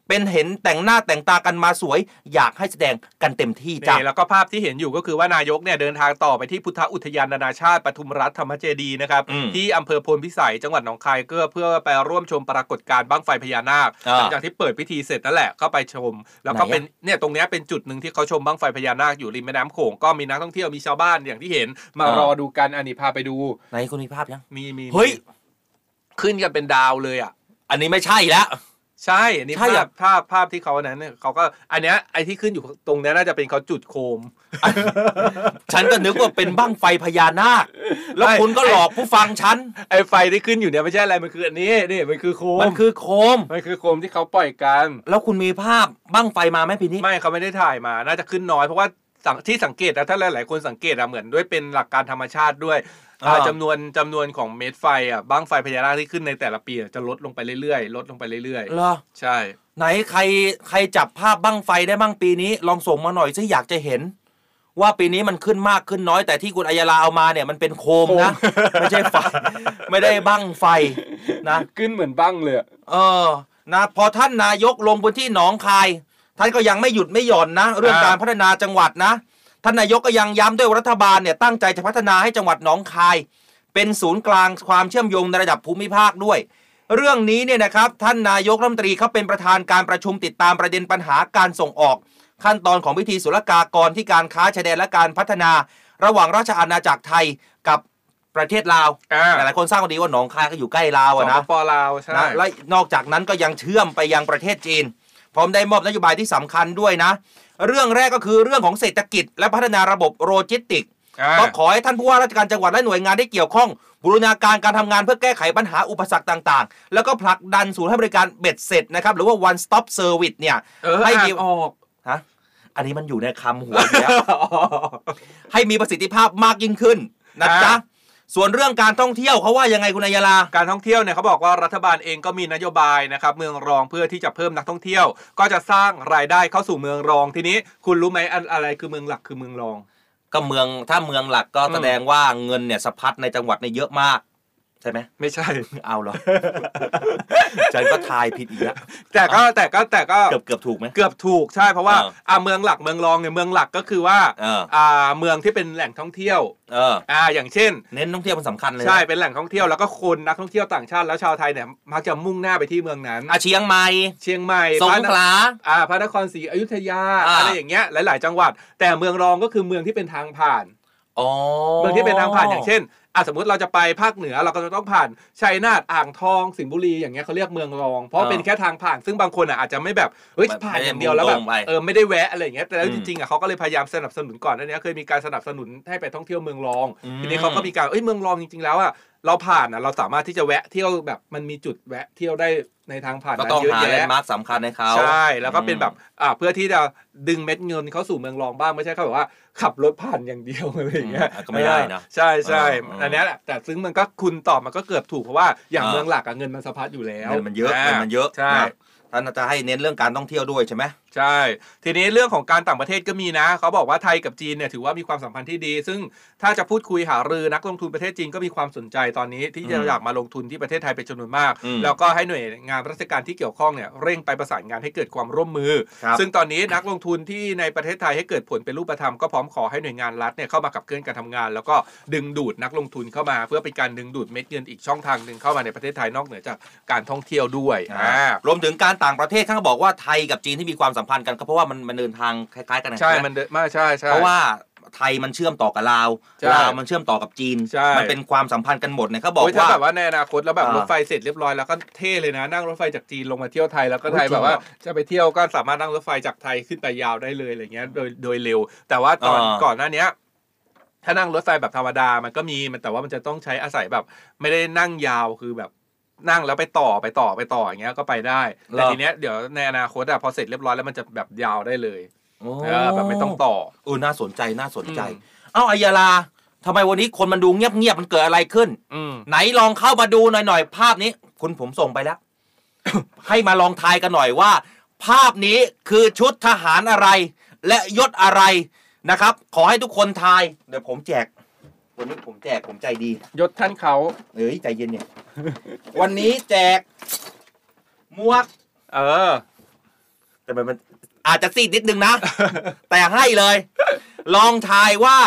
Speaker 2: เป็นเห็นแต่งหน้าแต่งตากันมาสวย อยากให้แสดงกันเต็มที่จ้ะ
Speaker 3: นี่แล้วก็ภาพที่เห็นอยู่ก็คือว่านายกเนี่ยเดินทางต่อไปที่พุทธอุทยานนานาชาติปทุมรัฐธรรมเจดีย์นะครับ
Speaker 2: อืม
Speaker 3: ที่อำเภอโพนพิสัยจังหวัดหนองคายเพื่อเพื่อไปร่วมชมปรากฏการณ์บั้งไฟพญานาค
Speaker 2: อ่า
Speaker 3: หลังจากที่เปิดพิธีเสร็จนั่นแหละก็ไปชม แล้วก็
Speaker 2: ไหนอะ
Speaker 3: เป็นเนี่ยตรงเนี้ยเป็นจุดหนึ่งที่เขาชมบั้งไฟพญานาคอยู่ริมแม่น้ำโขงก็มีนักท่องเที่ยวมีชาวบ้านอย่างที่เห็น มารอดูกันอันนี้พาไปดู
Speaker 2: ไหนคุณมีภาพยัง
Speaker 3: มีมี
Speaker 2: เฮ้ย
Speaker 3: ขึ้นกันเป็นดาวเลยอะ
Speaker 2: อันนี้ไม่ใช่แล้ว
Speaker 3: ใช่อันนี้
Speaker 2: ใช่
Speaker 3: ภา
Speaker 2: อะ
Speaker 3: พภาพภาพที่เขาอันนั้นเนี่ยเขาก็อันเนี้ยไอ้ที่ขึ้นอยู่ตรงเนี้ยน่าจะเป็นเขาจุดโคม
Speaker 2: ฉันก็นึกว่าเป็นบั้งไฟพญานาค แล้ว
Speaker 3: ไม่
Speaker 2: คุณก็หลอกผู้ฟังฉัน
Speaker 3: ไอ้ไฟที่ขึ้นอยู่เนี่ยไม่ใช่อะไรมันคืออันนี้นี่มันคือโคม
Speaker 2: มันคือโคม
Speaker 3: มันคือโคมที่เขาปล่อยกัน
Speaker 2: แล้วคุณมีภาพบั้งไฟมาไหมปีนี้
Speaker 3: ไม่เขาไม่ได้ถ่ายมา น่าจะขึ้นน้อยเพราะว่าสัง ที่สังเกตนะถ้าหลาย ๆ คนสังเกตอะเหมือนด้วยเป็นหลักการธรรมชาติด้วยอ่า
Speaker 2: อ่า
Speaker 3: จำนวนจำนวนของเม็ดไฟอะบ้างไฟพญานาคที่ขึ้นในแต่ละปีอะจะลดลงไปเรื่อยๆ ลดลงไปเรื่อย
Speaker 2: เหรอ
Speaker 3: ๆใช่
Speaker 2: ไหนใครใครจับภาพบั้งไฟได้บ้างปีนี้ ลองส่งมาหน่อยสิอยากจะเห็น ว่าปีนี้มันขึ้นมากขึ้นน้อย แต่ที่คุณอัยาลาเอามาเนี่ยมันเป็นโคมนะ ไม่ใช่ไฟ ไม่ได้บั้งไฟนะ
Speaker 3: ขึ้นเหมือนบ้างเลยอะ
Speaker 2: เออนะพอท่านนายกลงพื้นที่หนองคาย ท่านก็ยังไม่หยุดไม่หย่อนนะ เรื่องการพัฒนาจังหวัดนะท่านนายกก็ยังย้ำด้วยว่ารัฐบาลเนี่ยตั้งใจจะพัฒนาให้จังหวัดหนองคาย เป็นศูนย์กลางความเชื่อมโยงในระดับภูมิภาคด้วย เรื่องนี้เนี่ยนะครับท่านนายกรัฐมนตรีเขาเป็นประธานการประชุมติดตามประเด็นปัญหาการส่งออก ขั้นตอนของพิธีศุลกากรที่การค้าชายแดนและการพัฒนา ระหว่างราชอาณาจักรไทยกับประเทศลาว
Speaker 3: อ่า
Speaker 2: หลายๆคนทราบกันดีว่าหนองคายก็อยู่ใกล้ลาว
Speaker 3: ส
Speaker 2: อะ
Speaker 3: ป
Speaker 2: นะ
Speaker 3: ปลาวใช่
Speaker 2: นะและนอกจากนั้นก็ยังเชื่อมไปยังประเทศจีน พร้อมได้มอบนโยบายที่สำคัญด้วยนะ เรื่องแรกก็คือเรื่องของเศรษฐกิจ และพัฒนาระบบโลจิสติกส์
Speaker 3: อ่า
Speaker 2: ก็ขอให้ท่านผู้ว่าราชการจังหวัดและหน่วยงานที่เกี่ยวข้องบูรณาการการทำงานเพื่อแก้ไขปัญหาอุปสรรคต่างๆ แล้วก็ผลักดันศูนย์ให้บริการเบ็ดเสร็จนะครับ หรือว่า one stop service เนี่ย
Speaker 3: เออ
Speaker 2: ให้
Speaker 3: อ่า
Speaker 2: มี
Speaker 3: นออก
Speaker 2: ฮะอันนี้มันอยู่ในคำหัวอยู่แล้วให้มีประสิทธิภาพมากยิ่งขึ้นนะจ๊ะ
Speaker 3: อ่า
Speaker 2: ส่วนเรื่องการท่องเที่ยวเขาว่ายังไงคุณอัยยาลา
Speaker 3: การท่องเที่ยวเนี่ยเขาบอกว่ารัฐบาลเองก็มีนโยบายนะครับเมืองรองเพื่อที่จะเพิ่มนักท่องเที่ยว ก็จะสร้างรายได้เข้าสู่เมืองรองทีนี้ คุณรู้ไหมอันอะไรคือเมืองหลักคือเมืองรอง
Speaker 2: ก็เมืองถ้าเมืองหลักก็
Speaker 3: อืม
Speaker 2: แสดงว่าเงินเนี่ยสะพัดในจังหวัดเนี่ยเยอะมาก ใช่ไหม
Speaker 3: ไม่ใช่
Speaker 2: เอาเหรอฉันก็ทายผิดอีกแล้ว
Speaker 3: แต่ก็แต่ก็แต่ก็
Speaker 2: เกือบเกือบถูกไหม
Speaker 3: เกือบถูกใช่เพราะว่า
Speaker 2: เออ
Speaker 3: อ่าเมืองหลักเมืองรองเนี่ยเมืองหลักก็คือว่า
Speaker 2: เออ
Speaker 3: อ่าเมืองที่เป็นแหล่งท่องเที่ยว
Speaker 2: เออ
Speaker 3: อ่าอย่างเช่น
Speaker 2: เน้นท่องเที่ยวมันสำคัญเลยนะ
Speaker 3: ใช่เป็นแหล่งท่องเที่ยวแล้วก็คนนักท่องเที่ยวต่างชาติแล้วชาวไทยเนี่ยมักจะมุ่งหน้าไปที่เมืองนั้น
Speaker 2: อาเชียงใหม่
Speaker 3: เชียงใหม่
Speaker 2: สง
Speaker 3: พระน
Speaker 2: ขลา
Speaker 3: อ่าพระนครศรีอยุธยา
Speaker 2: อ่า
Speaker 3: อะไรอย่างเงี้ยหลาย ๆ จังหวัด แต่เมืองรองก็คือเมืองที่เป็นทางผ่าน
Speaker 2: อ๋อ
Speaker 3: เมืองที่เป็นทางผ่านอย่างเช่น อะสมมติเราจะไปภาคเหนือเราก็จะต้องผ่านชัยนาทอ่างทองสิงห์บุรีอย่างเงี้ยเขาเรียกเมืองรอง เพราะ
Speaker 2: อ่า
Speaker 3: เป็นแค่ทางผ่านซึ่งบางคนอะอาจจะไม่แบบเฮ้ย
Speaker 2: ไม่
Speaker 3: ผ่าน
Speaker 2: ไม่ได้
Speaker 3: อย่างเดียวแล้วแบบ
Speaker 2: มุ่งตรงไป
Speaker 3: เออไม่ได้แวะอะไรอย่างเงี้ยแต่แล้ว
Speaker 2: อืม
Speaker 3: จริงๆอะเขาก็เลยพยายามสนับสนุนก่อนอันเนี้ยเคยมีการสนับสนุนให้ไปท่องเที่ยวเมืองรอง
Speaker 2: อืม
Speaker 3: ทีนี้เขาก็มีการเอ้ยเมืองรองจริงๆแล้วอะ เราผ่านอะเราสามารถที่จะแวะเที่ยวแบบมันมีจุดแวะเที่ยวได้ในทางผ่าน
Speaker 2: ก็
Speaker 3: นั้น
Speaker 2: ต้อง
Speaker 3: เยอะ
Speaker 2: หาแลน
Speaker 3: แยะ
Speaker 2: ด์มาร์คสำคัญให้เขา
Speaker 3: ใช่แล้วก็เป็นแบบอ่าเพื่อที่จะดึงเม็ดเงินเข้าสู่เมืองรองบ้างไม่ใช่แค่แบบว่าขับรถผ่านอย่างเดียวอะไรอย่างเงี้ย
Speaker 2: อืมก็ไม่ได้นะ
Speaker 3: ใช่ใช่
Speaker 2: เออเอออั
Speaker 3: อันเนี้ยแหละแต่ซึ่งมันก็คุณตอบมันก็เกือบถูกเพราะว่าอย่าง
Speaker 2: เออ
Speaker 3: เมืองหลักอะเงินมันสะพัดอยู่แล้ว
Speaker 2: เงินมันเยอะเงินมันเยอะ
Speaker 3: ใช่
Speaker 2: นะท่านจะให้เน้นเรื่องการท่องเที่ยวด้วยใช่ไหม
Speaker 3: ใช่ ทีนี้เรื่องของการต่างประเทศก็มีนะ เขาบอกว่าไทยกับจีนเนี่ยถือว่ามีความสัมพันธ์ที่ดี ซึ่งถ้าจะพูดคุยหารือนักลงทุนประเทศจีนก็มีความสนใจตอนนี้ ที่จะ
Speaker 2: อืม
Speaker 3: อยากมาลงทุนที่ประเทศไทยเป็นจำนวนมาก
Speaker 2: อืม
Speaker 3: แล้วก็ให้หน่วยงานราชการที่เกี่ยวข้องเนี่ยเร่งไปประสานงานให้เกิดความร่วมมือ
Speaker 2: ครับ
Speaker 3: ซึ่งตอนนี้นักลงทุนที่ในประเทศไทยให้เกิดผลเป็นรูปธรรมก็พร้อมขอให้หน่วยงานรัฐเนี่ยเข้ามาขับเคลื่อนการทำงาน แล้วก็ดึงดูดนักลงทุนเข้ามา เพื่อเป็นการดึงดูดเม็ดเงินอีกช่องทางหนึ่งเข้ามาในประเทศไทยนอกเหนือจากการท่องเที่ยวด้วยอ่า
Speaker 2: รวมถึงการต่างประเทศเขาก็บอกว่าไทยกับจีนที่มีความสัมพันธ์กันก็เพราะว่ามันมันเดินทางคล้ายๆกันนะ
Speaker 3: ใช่มันเดินมาใช่ใช่
Speaker 2: เพราะว่าไทยมันเชื่อมต่อกับลาว
Speaker 3: ใช่
Speaker 2: ลาวมันเชื่อมต่อกับจีน
Speaker 3: ใช่
Speaker 2: มันเป็นความสัมพันธ์กันหมดเนี่ยเขาบอก
Speaker 3: โยถ้า
Speaker 2: ว่า
Speaker 3: แบบว่าในอนาคตแล้วแบบ
Speaker 2: อ่าร
Speaker 3: ถไฟเสร็จเรียบร้อยแล้วก็เท่เลยนะ นั่งรถไฟจากจีนลงมาเที่ยวไทยแล้วก็ไทย
Speaker 2: โอ้ยจริง
Speaker 3: แบบว่า
Speaker 2: เหรอ
Speaker 3: จะไปเที่ยวก็สามารถนั่งรถไฟจากไทยขึ้นไปยาวได้เลยอะไรเงี้ยโดยโดยเร็ว แต่ว่าตอน
Speaker 2: อ่า
Speaker 3: ก่อนหน้าเนี้ยถ้านั่งรถไฟแบบธรรมดามันก็มีมันแต่ว่ามันจะต้องใช้อาศัยแบบไม่ได้นั่งยาวคือแบบ นั่งแล้วไปต่อไปต่อไปต่ออย่างเงี้ยก็ไปได้แต่ทีเนี้ยเดี๋ยวในอนาคตอะพอเสร็จเรียบร้อยแล้วมันจะแบบยาวได้เลย
Speaker 2: โอ้
Speaker 3: เออแบบไม่ต้องต่อ
Speaker 2: เออน่าสนใจน่าสนใจ
Speaker 3: อืม
Speaker 2: เอ้าอายาลาทำไมวันนี้คนมันดูเงียบๆมันเกิดอะไรขึ้น
Speaker 3: อืม
Speaker 2: ไหนลองเข้ามาดูหน่อยๆภาพนี้ คุณผมส่งไปแล้ว ให้มาลองทายกันหน่อยว่า ภาพนี้คือชุดทหารอะไร และยศอะไรนะครับ ขอให้ทุกคนทาย เดี๋ยวผมแจก วันนี้ผมแจกผมใจดี
Speaker 3: ยศท่านเขา
Speaker 2: เอ้ยใจเย็นเนี่ย วันนี้แจกหมวก
Speaker 3: เออ
Speaker 2: แต่มันมันอาจจะซีดนิดนึงนะ แต่ให้เลย ลองทายว่า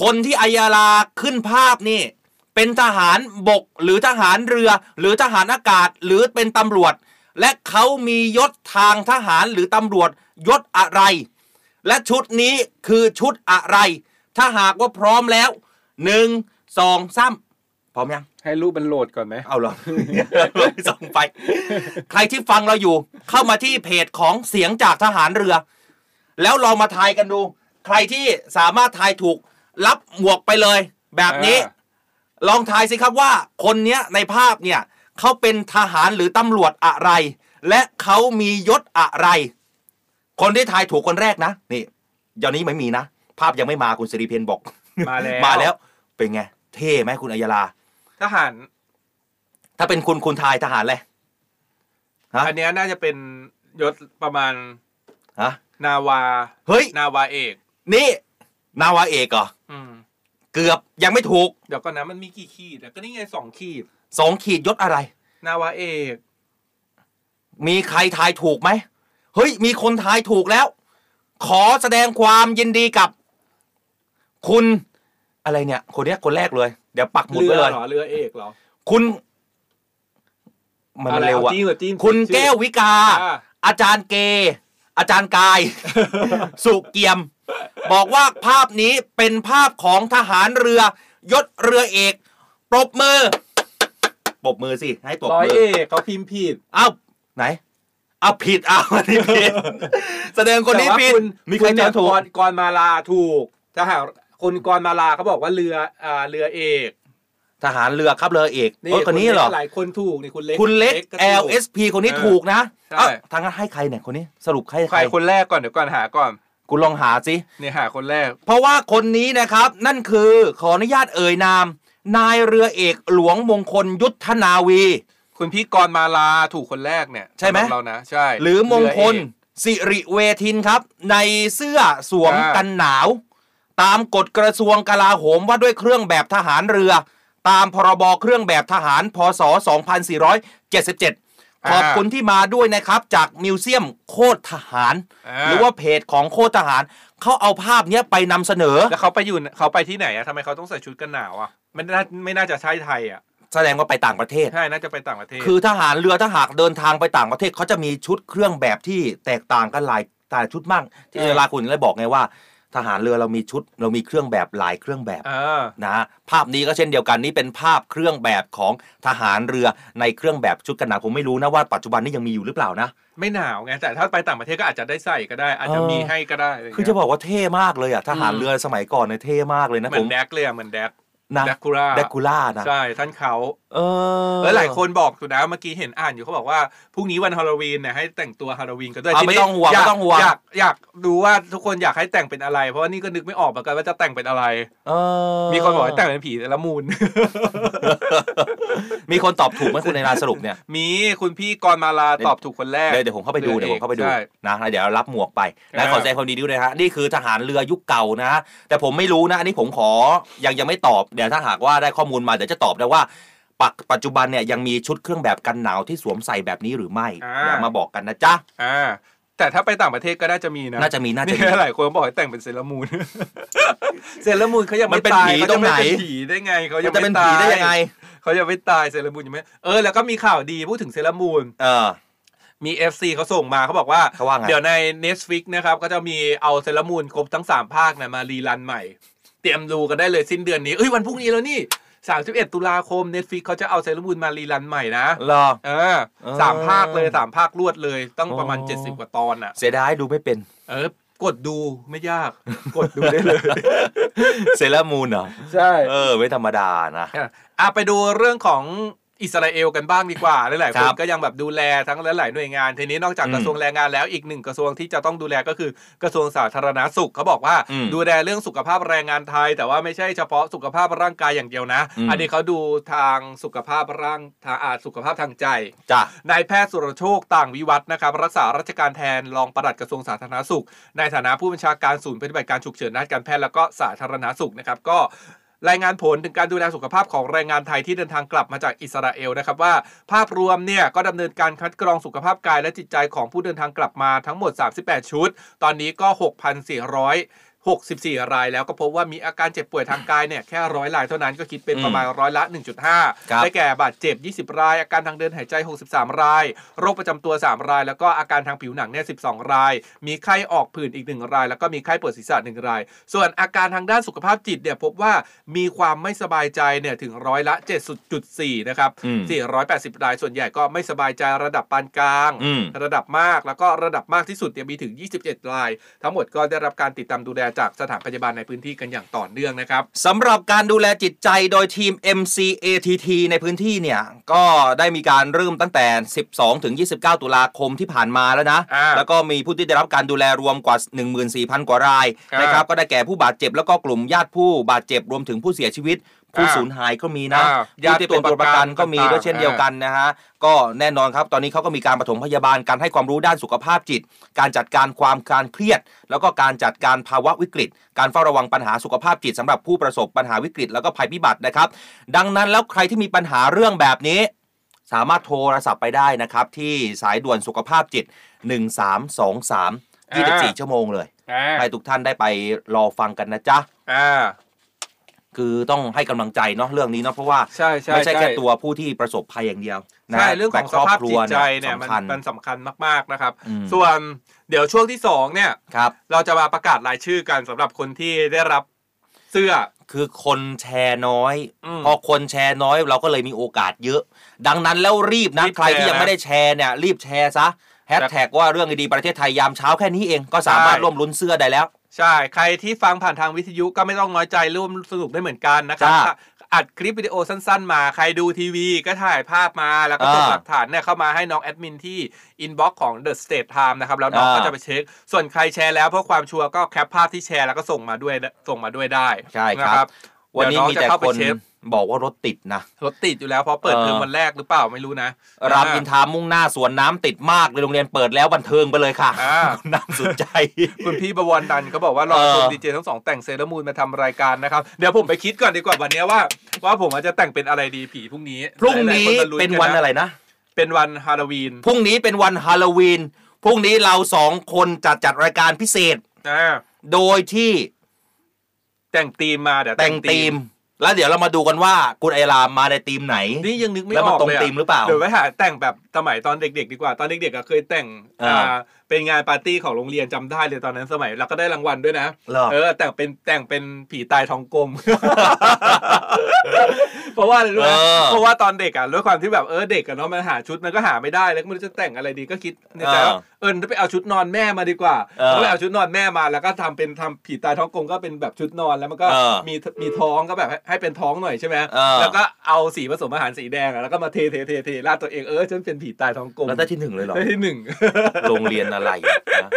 Speaker 2: คนที่อายาลาขึ้นภาพนี่ เป็นทหารบกหรือทหารเรือ หรือทหารอากาศหรือเป็นตำรวจ และเขามียศทางทหารหรือตำรวจยศอะไร และชุดนี้คือชุดอะไร ถ้าหากว่าพร้อมแล้วหนึ่งสองสาม พร้อมยัง
Speaker 3: ให้รูปมันโหลดก่อนไหม
Speaker 2: เอาเหรอ ส่งไป ใครที่ฟังเราอยู่ เข้ามาที่เพจของเสียงจากทหารเรือ แล้วลองมาทายกันดู ใครที่สามารถทายถูก รับหมวกไปเลย แบบนี้
Speaker 3: อ่า
Speaker 2: ลองทายสิครับว่า คนเนี้ยในภาพเนี่ยเขาเป็นทหารหรือตำรวจอะไร และเขามียศอะไร คนที่ทายถูกคนแรกนะ นี่เดี๋ยวนี้ไม่มีนะ ภาพยังไม่มาคุณสิริเพนบอก
Speaker 3: มาแล้ว
Speaker 2: มาแล้ว เป็นไง เท่ไหมคุณอัยยาลา
Speaker 3: ทหาร
Speaker 2: ถ้าเป็นคุณคุณทายทหารเลยฮะ
Speaker 3: อันเนี้ยน่าจะเป็นยศประมาณ
Speaker 2: ฮะ
Speaker 3: นาวา
Speaker 2: เฮ้ย
Speaker 3: นาวาเอก
Speaker 2: นี่ นาวาเอกเหรอ
Speaker 3: อืม
Speaker 2: เกือบยังไม่ถูก
Speaker 3: เดี๋ยวก่อนนะมันมีกี่ขีดอะก็นี่ไงสองขีด
Speaker 2: สองขีดยศอะไร
Speaker 3: นาวาเอก
Speaker 2: มีใครทายถูกไหมเฮ้ย มีคนทายถูกแล้ว ขอแสดงความยินดีกับ คุณ อะไรเนี่ยคนเนี้ยคนแรกเลย เดี๋ยวปักหมุด
Speaker 3: เรื
Speaker 2: ไว้
Speaker 3: อ
Speaker 2: เลย
Speaker 3: เหรอเรือเอกเหรอ
Speaker 2: คุณมัน
Speaker 3: อะไร
Speaker 2: เร็วอะ
Speaker 3: เอาจิ้มเหรอจิ้ม
Speaker 2: คุณ
Speaker 3: ชื่อ
Speaker 2: แก้ววิกา
Speaker 3: อ่า
Speaker 2: อาจารย์เก อาจารย์กาย สุเกียม บอกว่าภาพนี้เป็นภาพของทหารเรือยศเรือเอกปรบมือปรบมือสิให้ปรบ
Speaker 3: ร้อย
Speaker 2: มือ
Speaker 3: เอกเขาพิมพ์ผิด
Speaker 2: เอ้าไหนเอาผิดเอาอันนี้ผิดแสดงคนนี้
Speaker 3: แต่ว่า
Speaker 2: ผิด
Speaker 3: คุณ
Speaker 2: มีใคร
Speaker 3: ณเนี่ย
Speaker 2: จำถูก
Speaker 3: กรกรมาลาถูกถ้าหาก คนกรมาลาเขาบอกว่าเรืออ่าเรือเอก
Speaker 2: ทหารเรือครับเรือเอกเออคนนี้เหรอ
Speaker 3: หลายคนถูกนี่คุณเล็ก
Speaker 2: คุณเล็ก
Speaker 3: ก็ถูก
Speaker 2: LSP คนนี้
Speaker 3: เออ
Speaker 2: ถูกนะ
Speaker 3: ใช่
Speaker 2: เอ้าทางนั้นให้ใครเนี่ยคนนี้สรุปให้
Speaker 3: ใครคนแรกก่อนเดี๋ยวก่อนหาก่อน
Speaker 2: คุณลองหาสิ
Speaker 3: เนี่ยหาคนแรก
Speaker 2: เพราะว่าคนนี้นะครับนั่นคือขออนุญาตเอ่ยนาม นายเรือเอกหลวงมงคลยุทธนาวี
Speaker 3: คุณพี่กรมาลาถูกคนแรกเนี่ย
Speaker 2: ใช่ไหม
Speaker 3: สำรับเรานะใช่
Speaker 2: หรือมงคล
Speaker 3: เรือเอก
Speaker 2: สิริเวทินครับ ในเสื้อสวม
Speaker 3: อ่า
Speaker 2: กันหนาว ตามกฎกระทรวงกลาโหมว่าด้วยเครื่องแบบทหารเรือ ตามพรบเครื่องแบบทหารพศ 2477 ขอบคุณที่มาด้วยนะครับจากมิวเซียมโคตรทหาร หรือว่าเพจของโคตรทหารเขาเอาภาพเนี้ยไปนำเสนอ
Speaker 3: แล้วเขาไปอยู่เขาไปที่ไหนอะทำไมเขาต้องใส่ชุดกันหนาวอะไม่น่าไม่น่าจะใช่ไทยอะ
Speaker 2: แสดงว่าไปต่างประเทศ
Speaker 3: ใช่ น่าจะไปต่างประเทศ
Speaker 2: คือทหารเรือถ้าหากเดินทางไปต่างประเทศเขาจะมีชุดเครื่องแบบที่แตกต่างกันหลายแต่ละชุดมากที่
Speaker 3: เออ
Speaker 2: เวลาคุณเลยบอกไงว่า ทหารเรือเรามีชุด เรามีเครื่องแบบหลายเครื่องแบบ
Speaker 3: เออ
Speaker 2: นะภาพนี้ก็เช่นเดียวกันนี่เป็นภาพเครื่องแบบของทหารเรือในเครื่องแบบชุดกันหนาวผมไม่รู้นะว่าปัจจุบันนี้ยังมีอยู่หรือเปล่านะ
Speaker 3: ไม่หนาวไงแต่ถ้าไปต่างประเทศก็อาจจะได้ใส่ก็ได้ อาจจะ
Speaker 2: เออ
Speaker 3: มีให้ก็ได้ไรเงี้ย
Speaker 2: คือจะบอกว่าเท่มากเลยอะทหารเรือสมัยก่อนเนี่ยเท่มากเลยนะ
Speaker 3: เหมื
Speaker 2: ผ
Speaker 3: อน
Speaker 2: ม
Speaker 3: แดกเลยอะเหมือนแดก
Speaker 2: นะ
Speaker 3: แดคูล่า
Speaker 2: แดคูล่านะ
Speaker 3: ใช่ท่านเขา
Speaker 2: เออ
Speaker 3: เออหลายคนบอกอยู่นะเมื่อกี้เห็นอ่านอยู่เขาบอกว่าพรุ่งนี้วันฮาโลวีนเนี่ยให้แต่งตัวฮาโลวีนกันด้วย
Speaker 2: อะ
Speaker 3: ทีนี้
Speaker 2: ไม่ต้องห่วง
Speaker 3: ยาก
Speaker 2: ไม่ต้องห่วง
Speaker 3: อยากอยากดูว่าทุกคนอยากให้แต่งเป็นอะไร เพราะว่านี่ก็นึกไม่ออกเหมือนกันว่าจะแต่งเป็นอะไร
Speaker 2: เออ
Speaker 3: มีคนบอกให้แต่งเป็นผีแต่ละมูล
Speaker 2: มีคนตอบถูกไหมคุณในรานสรุปเนี่ย
Speaker 3: มีคุณพี่กรมาลาตอบถูกคนแรก
Speaker 2: เดี๋ยวเดี๋ยวผมเข้าไปดูเดี๋ยวผมเข้าไปดู
Speaker 3: ใช่
Speaker 2: นะแล้วเดี๋ยวรับหมวกไปนะ
Speaker 3: อ่า
Speaker 2: ขอแสดงความดีด้วยนะฮะนี่คือทหารเรือยุคเก่านะ แต่ผมไม่รู้นะอันนี้ผมขอยังยังไม่ตอบเดี๋ยวถ้าหากว่าได้ข้อมูลมาเดี๋ยวจะตอบได้ว่า ปัจปัจจุบันเนี่ยยังมีชุดเครื่องแบบกันหนาวที่สวมใส่แบบนี้หรือไม่
Speaker 3: อ่า
Speaker 2: เดี๋ยวมาบอกกันนะจ๊ะ
Speaker 3: อ่าแต่ถ้าไปต่างประเทศก็น่าจะมีนะ
Speaker 2: น่าจะมี น่าจะมี
Speaker 3: หลายคนบอกให้แต่งเป็นเซเลอรามูน Sailor Moon มันเป็นผีตรงไหนเขายัง
Speaker 2: มั
Speaker 3: ไม่ตายเขาจะเป็นผีได้ไงเขายัง
Speaker 2: มันจะเป็นผีได้ยังไง
Speaker 3: เขายังไม่ตาย Sailor Moon ยังไม่เออแล้วก็มีข่าวดีพูดถึง Sailor Moon เอ
Speaker 2: อ
Speaker 3: มี FC เขาส่งมาเขาบอกว่า
Speaker 2: เขาว่าไง
Speaker 3: เดี๋ยวใน Netflix นะครับก็จะมีเอา Sailor Moon ครบทั้ง 3 ภาคนะมา rerun ใหม่ เตรียมดูกันได้เลยสิ้นเดือนนี้เอ้ยวันพรุ่งนี้แล้วนี่ 31 ตุลาคม Netflix เขาจะเอา Sailor Moon มา rerun ใหม่นะ
Speaker 2: รอ
Speaker 3: เออสามภาคเลยสามภาครวดเลยต้องประมาณ 70 กว่าตอนอะ
Speaker 2: เสียดายดูไม่เป็น
Speaker 3: เออกดดูไม่ยาก กดดูได้เลย
Speaker 2: Sailor Moon เหรอ
Speaker 3: ใช่
Speaker 2: เออ ไม่ธรรมดานะ
Speaker 3: อะไปดูเรื่องของ อิสราเอลกันบ้างดีกว่าหลายๆ
Speaker 2: ค
Speaker 3: นค
Speaker 2: รับ
Speaker 3: ก็ยังแบบดูแลทั้งหลายๆหน่วยงานทีนี้นอกจาก
Speaker 2: อืม
Speaker 3: กระทรวงแรงงานแล้วอีกหนึ่งกระทรวงที่จะต้องดูแลก็คือกระทรวงสาธารณสุขเขาบอกว่า
Speaker 2: อืม
Speaker 3: ดูแลเรื่องสุขภาพแรงงานไทย แต่ว่าไม่ใช่เฉพาะสุขภาพร่างกายอย่างเดียวนะ
Speaker 2: อืม
Speaker 3: อันนี้เขาดูทางสุขภาพร่างทางอาสุขภาพทางใจ
Speaker 2: จ้ะ
Speaker 3: นายแพทย์สุรโชคต่างวิวัฒน์นะครับรักษาราชการแทนรองปลัดกระทรวงสาธารณสุข ในฐานะผู้บัญชาการศูนย์ปฏิบัติการฉุกเฉินด้านการแพทย์แล้วก็สาธารณสุขนะครับก็ รายงานผลถึงการดูแลสุขภาพของแรงงานไทยที่เดินทางกลับมาจากอิสราเอลนะครับว่า ภาพรวมเนี่ยก็ดำเนินการคัดกรองสุขภาพกายและจิตใจของผู้เดินทางกลับมาทั้งหมด 38 ชุด ตอนนี้ก็ 6,400 64 รายแล้วก็พบว่ามีอาการเจ็บป่วยทางกายเนี่ยแค่ร้อยรายเท่านั้นก็คิดเป็นประมาณร้อยละ 1.5
Speaker 2: ครับ
Speaker 3: ได้แก่บาดเจ็บ 20 ราย อาการทางเดินหายใจ 63 ราย โรคประจำตัว 3 ราย แล้วก็อาการทางผิวหนังเนี่ย 12 ราย มีไข้ออกผื่นอีก 1 ราย แล้วก็มีไข้ปวดศีรษะ 1 ราย ส่วนอาการทางด้านสุขภาพจิตเนี่ยพบว่ามีความไม่สบายใจเนี่ยถึงร้อยละ 7.4 นะครับ
Speaker 2: อืม
Speaker 3: 480 ราย ส่วนใหญ่ก็ไม่สบายใจระดับปานกลาง
Speaker 2: อืม
Speaker 3: ระดับมากแล้วก็ระดับมากที่สุดเนี่ยมีถึง 27 ราย ทั้งหมดก็ได้รับการติดตามดูแลจากสถานพยาบาลในพื้นที่กันอย่างต่อเนื่องนะครับ
Speaker 2: สำหรับการดูแลจิตใจโดยทีม MCATT ในพื้นที่เนี่ยก็ได้มีการเริ่มตั้งแต่ 12 ถึง 29 ตุลาคมที่ผ่านมาแล้วนะ
Speaker 3: อ่า
Speaker 2: แล้วก็มีผู้ที่ได้รับการดูแลรวมกว่า 14,000 กว่าราย
Speaker 3: ครับ
Speaker 2: นะครับก็ได้แก่ผู้บาดเจ็บแล้วก็กลุ่มญาติผู้บาดเจ็บรวมถึงผู้เสียชีวิต ผู้
Speaker 3: อ่า
Speaker 2: สูญหายก็มีนะ
Speaker 3: อ่า
Speaker 2: ญาติที่เป็นตัวประกันก็มีด้วยเช่นเดียว
Speaker 3: ต่างๆ
Speaker 2: กันนะฮะก็แน่นอนครับตอนนี้เขาก็มีการปฐมพยาบาลการให้ความรู้ด้านสุขภาพจิต การจัดการความการเครียด แล้วก็การจัดการภาวะวิกฤต การเฝ้าระวังปัญหาสุขภาพจิตสำหรับผู้ประสบปัญหาวิกฤต แล้วก็ภัยพิบัตินะครับ ดังนั้นแล้วใครที่มีปัญหาเรื่องแบบนี้ สามารถโทรศัพท์ไปได้นะครับ ที่สายด่วนสุขภาพจิต 1323 24 ชั่วโมงเลย
Speaker 3: อ่า
Speaker 2: ให้ทุกท่านได้ไปรอฟังกันนะจ๊ะ
Speaker 3: อ่า
Speaker 2: คือต้องให้กำลังใจเนาะเรื่องนี้เนาะเพราะว่า
Speaker 3: ใช่ใช่
Speaker 2: ไม่ใช่
Speaker 3: ใช่
Speaker 2: แค่ตัวผู้ที่ประสบภัยอย่างเดียวนะ
Speaker 3: ใช่เรื่องของสภาพจิตใจ
Speaker 2: แต่ครอบครัว
Speaker 3: เนี่ยมัน
Speaker 2: สำคัญ
Speaker 3: มันสำคัญมากๆนะครับ
Speaker 2: อืม
Speaker 3: ส่วนเดี๋ยวช่วงที่สองเนี่ย
Speaker 2: ครับ
Speaker 3: เราจะมาประกาศรายชื่อกันสำหรับคนที่ได้รับเสื้อ
Speaker 2: คือคนแชร์น้อย
Speaker 3: อืม
Speaker 2: พอคนแชร์น้อยเราก็เลยมีโอกาสเยอะ ดังนั้นแล้วรีบนะ
Speaker 3: รีบ
Speaker 2: ใครที่
Speaker 3: แชร์
Speaker 2: ยังไม่ได้แชร์เนี่ยรีบแชร์ซะแฮชแท็กว่าเรื่องดีๆประเทศไทยยามเช้าแค่นี้เองก็สามารถ
Speaker 3: ใช่
Speaker 2: ร่วมลุ้นเสื้อได้แล้ว
Speaker 3: ใช่ ใครที่ฟังผ่านทางวิทยุก็ไม่ต้องน้อยใจร่วมสนุกได้เหมือนกันนะครับ
Speaker 2: จ้า
Speaker 3: อัดคลิปวิดีโอสั้นๆ มา ใครดูทีวีก็ถ่ายภาพมา แล้วก็ส่ง
Speaker 2: อ่า
Speaker 3: หลักฐานเนี่ยเข้ามาให้น้องแอดมินที่inbox ของ The State Time นะครับ แล้วน้อง
Speaker 2: อ่า
Speaker 3: ก็จะไปเช็ค ส่วนใครแชร์แล้วเพื่อความชัวร์ก็ cap ภาพที่แชร์แล้วก็ส่งมาด้วย ส่งมาด้วยได้
Speaker 2: ใช่
Speaker 3: นะค
Speaker 2: รับ วันนี้
Speaker 3: เดี๋ยอง
Speaker 2: มี
Speaker 3: จะ
Speaker 2: แต่
Speaker 3: เข้าไป
Speaker 2: คน
Speaker 3: เช็ค
Speaker 2: บอกว่ารถติดนะ
Speaker 3: รถติดอยู่แล้วเพราะเปิด
Speaker 2: เออ
Speaker 3: เทอมวันแรกหรือเปล่าไม่รู้นะ
Speaker 2: รามอินทรามุ่งหน้าสวนน้ำติดมากเลยโรงเรียนเปิดแล้วบันเทิงไปเลยค่ะ
Speaker 3: อ่า
Speaker 2: น่าสนใจ
Speaker 3: คุณพี่บวรดันเขาบอกว่ารอ
Speaker 2: เออ
Speaker 3: ชมดีเจทั้งสองแต่ง Sailor Moon มาทำรายการนะครับเดี๋ยวผมไปคิดก่อนดีกว่าวันนี้ว่า ว่าผมอาจจะแต่งเป็นอะไรดีผีพรุ่งนี้
Speaker 2: พรุ่งนี้
Speaker 3: หลายๆคมาลุ้
Speaker 2: เป็นวันอะไรนะ
Speaker 3: เป็นวันฮาโลวีน
Speaker 2: พรุ่งนี้เป็นวันฮาโลวีนพรุ่งนี้เราสองคนจัดจัดรายการพิเศษ
Speaker 3: อ่า
Speaker 2: โดยที่
Speaker 3: แต่งธีมมาเดี๋ยว
Speaker 2: แต่งธีม แล้วเดี๋ยวเรามาดูกันว่าคุณไอรามมาในธีมไหน
Speaker 3: นี่ยังนึกไม่
Speaker 2: แล้ว
Speaker 3: อ
Speaker 2: มัน
Speaker 3: อก
Speaker 2: ตรง
Speaker 3: เลยอะ
Speaker 2: ธีมหรือเปล่า
Speaker 3: เดี๋ยวไปหาแต่งแบบสมัยตอนเด็ก ๆ ดีกว่าตอนเด็กๆอะเคยแต่ง
Speaker 2: อ่า
Speaker 3: อ่าเป็นงานปาร์ตี้ของโรงเรียนจำได้เลยตอนนั้นสมัยเราก็ได้รางวัลด้วยนะ
Speaker 2: เหรอ
Speaker 3: เออแต่งเป็นแต่งเป็นผีตายทองกลมผ เพราะว่าอะไรรู้ไหม
Speaker 2: เออ
Speaker 3: เพราะว่าตอนเด็กอะด้วยความที่แบบเออเด็กอะเนาะมันหาชุดมันก็หาไม่ได้แล้วก็ไม่รู้จะแต่งอะไรดีก็คิดในใจว่าเออไปเอาชุดนอนแม่มาดีกว่า
Speaker 2: เออ
Speaker 3: ก็ไปเอาชุดนอนแม่มาแล้วก็ทำเป็นทำผีตายท้องกลมก็เป็นแบบชุดนอนแล้วมันก็
Speaker 2: เออ
Speaker 3: มีมีท้องก็แบบให้ให้เป็นท้องหน่อยใช่ไหม
Speaker 2: เออ
Speaker 3: แล้วก็เอาสีผสมอาหารสีแดงอะแล้วก็มาเทเทเทเทราดตัวเองเออฉันเป็นผีตายท้องกลม
Speaker 2: แล้วได้ที่หนึ่งเลยเหรอ
Speaker 3: ได้ที่หนึ่ง
Speaker 2: โรงเรียนอะไรนะ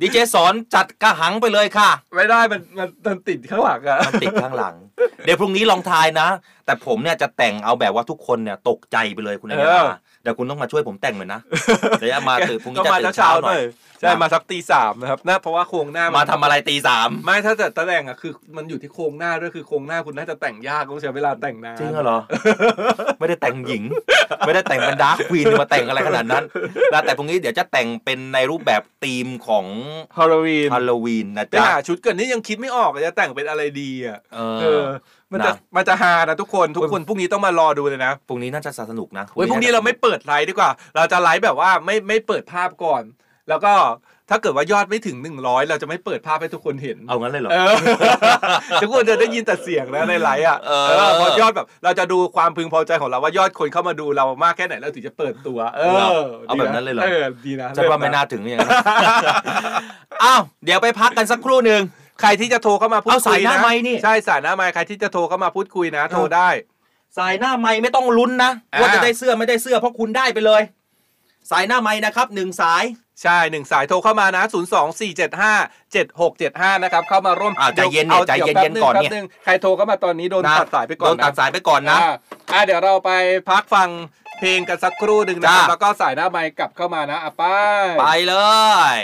Speaker 2: ดีเจสอนจัดกระหังไปเลยค่ะ
Speaker 3: ไม่ได้มันมันมันติดข้างหลังอะ
Speaker 2: มันติดข้างหลัง เดี๋ยวพรุ่งนี้ลองทายนะ แต่ผมเนี่ยจะแต่งเอาแบบว่าทุกคนเนี่ยตกใจไปเลยคุณนาย
Speaker 3: เออา
Speaker 2: เดี๋ยวคุณต้องมาช่วยผมแต่งหน่อยนะเดี๋ยวจะมาตื่นพรุ่งนี้
Speaker 3: ก็
Speaker 2: จะ
Speaker 3: มา
Speaker 2: ตื่น
Speaker 3: เช้า
Speaker 2: เช้า
Speaker 3: ๆ
Speaker 2: ห
Speaker 3: ห
Speaker 2: น่
Speaker 3: น่
Speaker 2: อ
Speaker 3: อยยใช่มาสักตีสามนะครับนะเพราะว่าโครงหน้า
Speaker 2: มา
Speaker 3: มา
Speaker 2: ทำอะไรตีสาม
Speaker 3: ไม่ถ้าจะแต่งอะคือ มันอยู่ที่โครงหน้าด้วยคือโครงหน้าคุณน่าจะแต่งยากต้องใช้เวลาแต่งนาน
Speaker 2: จริงเหรอไม่ได้แต่งหญิง ไม่ได้แต่งเป็นดาร์คควีนมาแต่งอะไรขนาดนั้นนะแต่พรุ่งนี้เดี๋ยวจะแต่งเป็นในรูปแบบธีมของ
Speaker 3: ฮาโลวีน
Speaker 2: ฮาโลวีนนะ
Speaker 3: ไป
Speaker 2: จ๊ะ
Speaker 3: หาชุดเกินนี่ยังคิดไม่ออกเลยจะแต่งเป็นอะไรดีอะ
Speaker 2: เอ
Speaker 3: เอ
Speaker 2: อ
Speaker 3: อ มันจะ
Speaker 2: นะ
Speaker 3: มันจะฮานะทุกคนทุกคนพรุ่งนี้ต้องมารอดูเลยนะ
Speaker 2: พรุ่งนี้น่าจะสนุกนะ
Speaker 3: เว้ยพรุ่งนี้เราไม่เปิดไลฟ์ดีกว่า เราจะไลฟ์แบบว่าไม่ไม่เปิดภาพก่อน แล้วก็ถ้าเกิดว่ายอดไม่ถึงหนึ่งร้อยเราจะไม่เปิดภาพให้ทุกคนเห็น
Speaker 2: เอางั้นเลยเหรอ
Speaker 3: เออ ทุกคนจะได้ยินแต่เสียงนะในไลฟ์อะ
Speaker 2: เออ
Speaker 3: เออ พอยอดแบบ เราจะดูความพึงพอใจของเราว่ายอดคนเข้ามาดูเรามากแค่ไหนเราถึงจะเปิดตัว เออ
Speaker 2: เอาแบบนั้นเลยเหรอ
Speaker 3: เออดีนะ
Speaker 2: ฉันว่าไม่น่าถึงอย่างนั้น อ้าว เดี๋ยวไปพักกันสักครู่หนึ่ง
Speaker 3: ใครที่จะโทรเข้ามาพูด
Speaker 2: เอา
Speaker 3: คุ
Speaker 2: สาย
Speaker 3: ย
Speaker 2: หน้า
Speaker 3: นะ
Speaker 2: ไมค์นี่
Speaker 3: ใช่สายหน้าไมค์ใครที่จะโทรเข้ามาพูดคุยนะ โทรได้
Speaker 2: สายหน้าไม้ไม่ต้องลุ้นนะ
Speaker 3: อ่า
Speaker 2: ว่าจะได้เสื้อไม่ได้เสื้อเพราะคุณได้ไปเลย สายหน้าไม้นะครับหนึ่งสาย
Speaker 3: ใช่หนึ่งสายโทรเข้ามานะ 0 2 4 7 5 7 6 7 5 นะครับ เข้ามาร่วม
Speaker 2: อ่าใจเย็นเนี่ย
Speaker 3: อา
Speaker 2: ใจเย็น
Speaker 3: ดี๋ว
Speaker 2: ๆก่อน
Speaker 3: แป๊บ
Speaker 2: เนี่ย
Speaker 3: แป๊บงใครโทรเข้ามาตอนนี้โดน
Speaker 2: นะ
Speaker 3: ตัดสายไปก่อน
Speaker 2: โดนตัดสายไปก่อนนะ
Speaker 3: อ่าอ่าเดี๋ยวเราไปพักฟังเพลงกันสักครู่หนึ่งนะครับ
Speaker 2: จ้า
Speaker 3: แล้วก็สายหน้าไมค์กลับเข้ามานะอะไป้า
Speaker 2: ไปเลย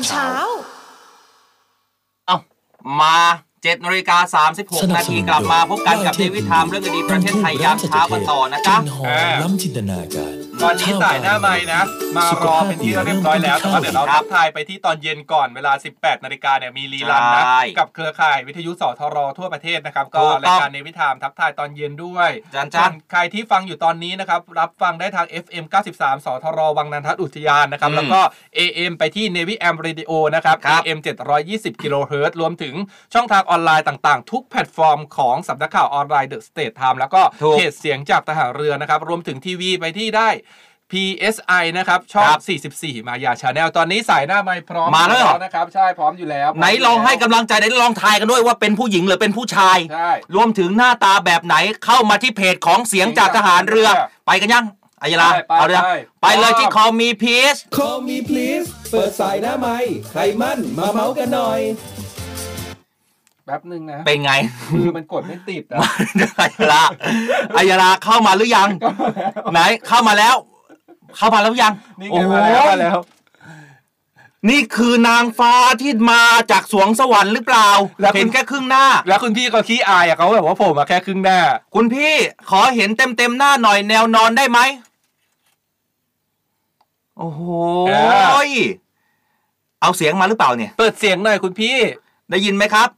Speaker 11: ศไทยยามเช้า
Speaker 9: เอ้ามา
Speaker 2: 7นาฬิกา36 นาทีกลับมาพบกันกับเดวิดไทามเรื่องดีๆประเทศไทยยามเช้ากันต่อนะจ๊ะ
Speaker 13: หอมล้ำจินตนาการ
Speaker 3: ตอนนี้สายหน้าไม้นะ มารอเป็นที่เรียบร้อยแล้วแต่ว่าเดี๋ยวเราทักทายไปที่ตอนเย็นก่อนเวลา 18 นาฬิกาเนี่ยมีรีลันนะ
Speaker 2: ใช่
Speaker 3: กับเครือข่ายวิทยุสทรทั่วประเทศนะครับ ก็
Speaker 2: ถูกต้อง
Speaker 3: รายการในวิธามทักทายตอนเย็นด้วย
Speaker 2: จันจัน
Speaker 3: ส่วนใครที่ฟังอยู่ตอนนี้นะครับ รับฟังได้ทาง FM 93 สทรวังนันทอุทยานนะครับ
Speaker 2: อืม
Speaker 3: แล้วก็ AM ไปที่ Navy AM Radio นะครับ
Speaker 2: ครับ
Speaker 3: AM 720 กิโลเฮิรตซ์รวมถึงช่องทางออนไลน์ต่างๆ ทุกแพลตฟอร์มของสำนักข่าวออนไลน์ The State Time แล้วก็
Speaker 2: ถูก
Speaker 3: เพจเสียงจากทหารเรือนะครับ รวมถึงทีวีไปที่ได้ PSI นะครับ ช่อง 44 Maya Channel ตอนนี้สายหน้าไม้พร้อม
Speaker 2: มาแล้วเหรอ
Speaker 3: อยู่นะครับ ใช่ พร้อมอยู่แล้ว
Speaker 2: ไหนลองให้กำลังใจไหนลองทายกันด้วยว่าเป็นผู้หญิงหรือเป็นผู้ชาย
Speaker 3: ใช่
Speaker 2: รวมถึงหน้าตาแบบไหนเข้ามาที่เพจของเสียงจากทหารเรือ ไปกันยังอายาลา
Speaker 3: ไปไป
Speaker 2: เอาเลย
Speaker 3: ไป
Speaker 2: ไปเลยที่ call me please
Speaker 12: Call me please เปิดสายหน้าไม้ใครมั่นมาเมาส์กันหน่อย
Speaker 3: แป๊บหนึ่งนะ
Speaker 2: เป็นไง
Speaker 3: มือมันกดไม่ติดอะ
Speaker 2: อายาลาอายาลาเข้ามาหรือยัง ไหนเข้ามาแล้ว เข้ามาแล้วยัง
Speaker 3: นี่ไงมาแล้วมาแล้ว
Speaker 2: นี่คือนางฟ้าที่มาจากสวงสวรรค์หรือเปล่า
Speaker 3: แล้วคุณ
Speaker 2: เห็นแค่ครึ่งหน้า
Speaker 3: แล้วคุณพี่ก็ขี้อายอะเขาแบบว่าผมมาแค่ครึ่งหน้า
Speaker 2: คุณพี่ขอเห็นเต็มเต็มๆหน้าหน่อยแนวนอนได้ไหมโอ้โห
Speaker 3: เอ
Speaker 2: เอาเสียงมาหรือเปล่าเนี่ย
Speaker 3: เปิดเสียงหน่อยคุณพี่
Speaker 2: ได้ยินไหมครับ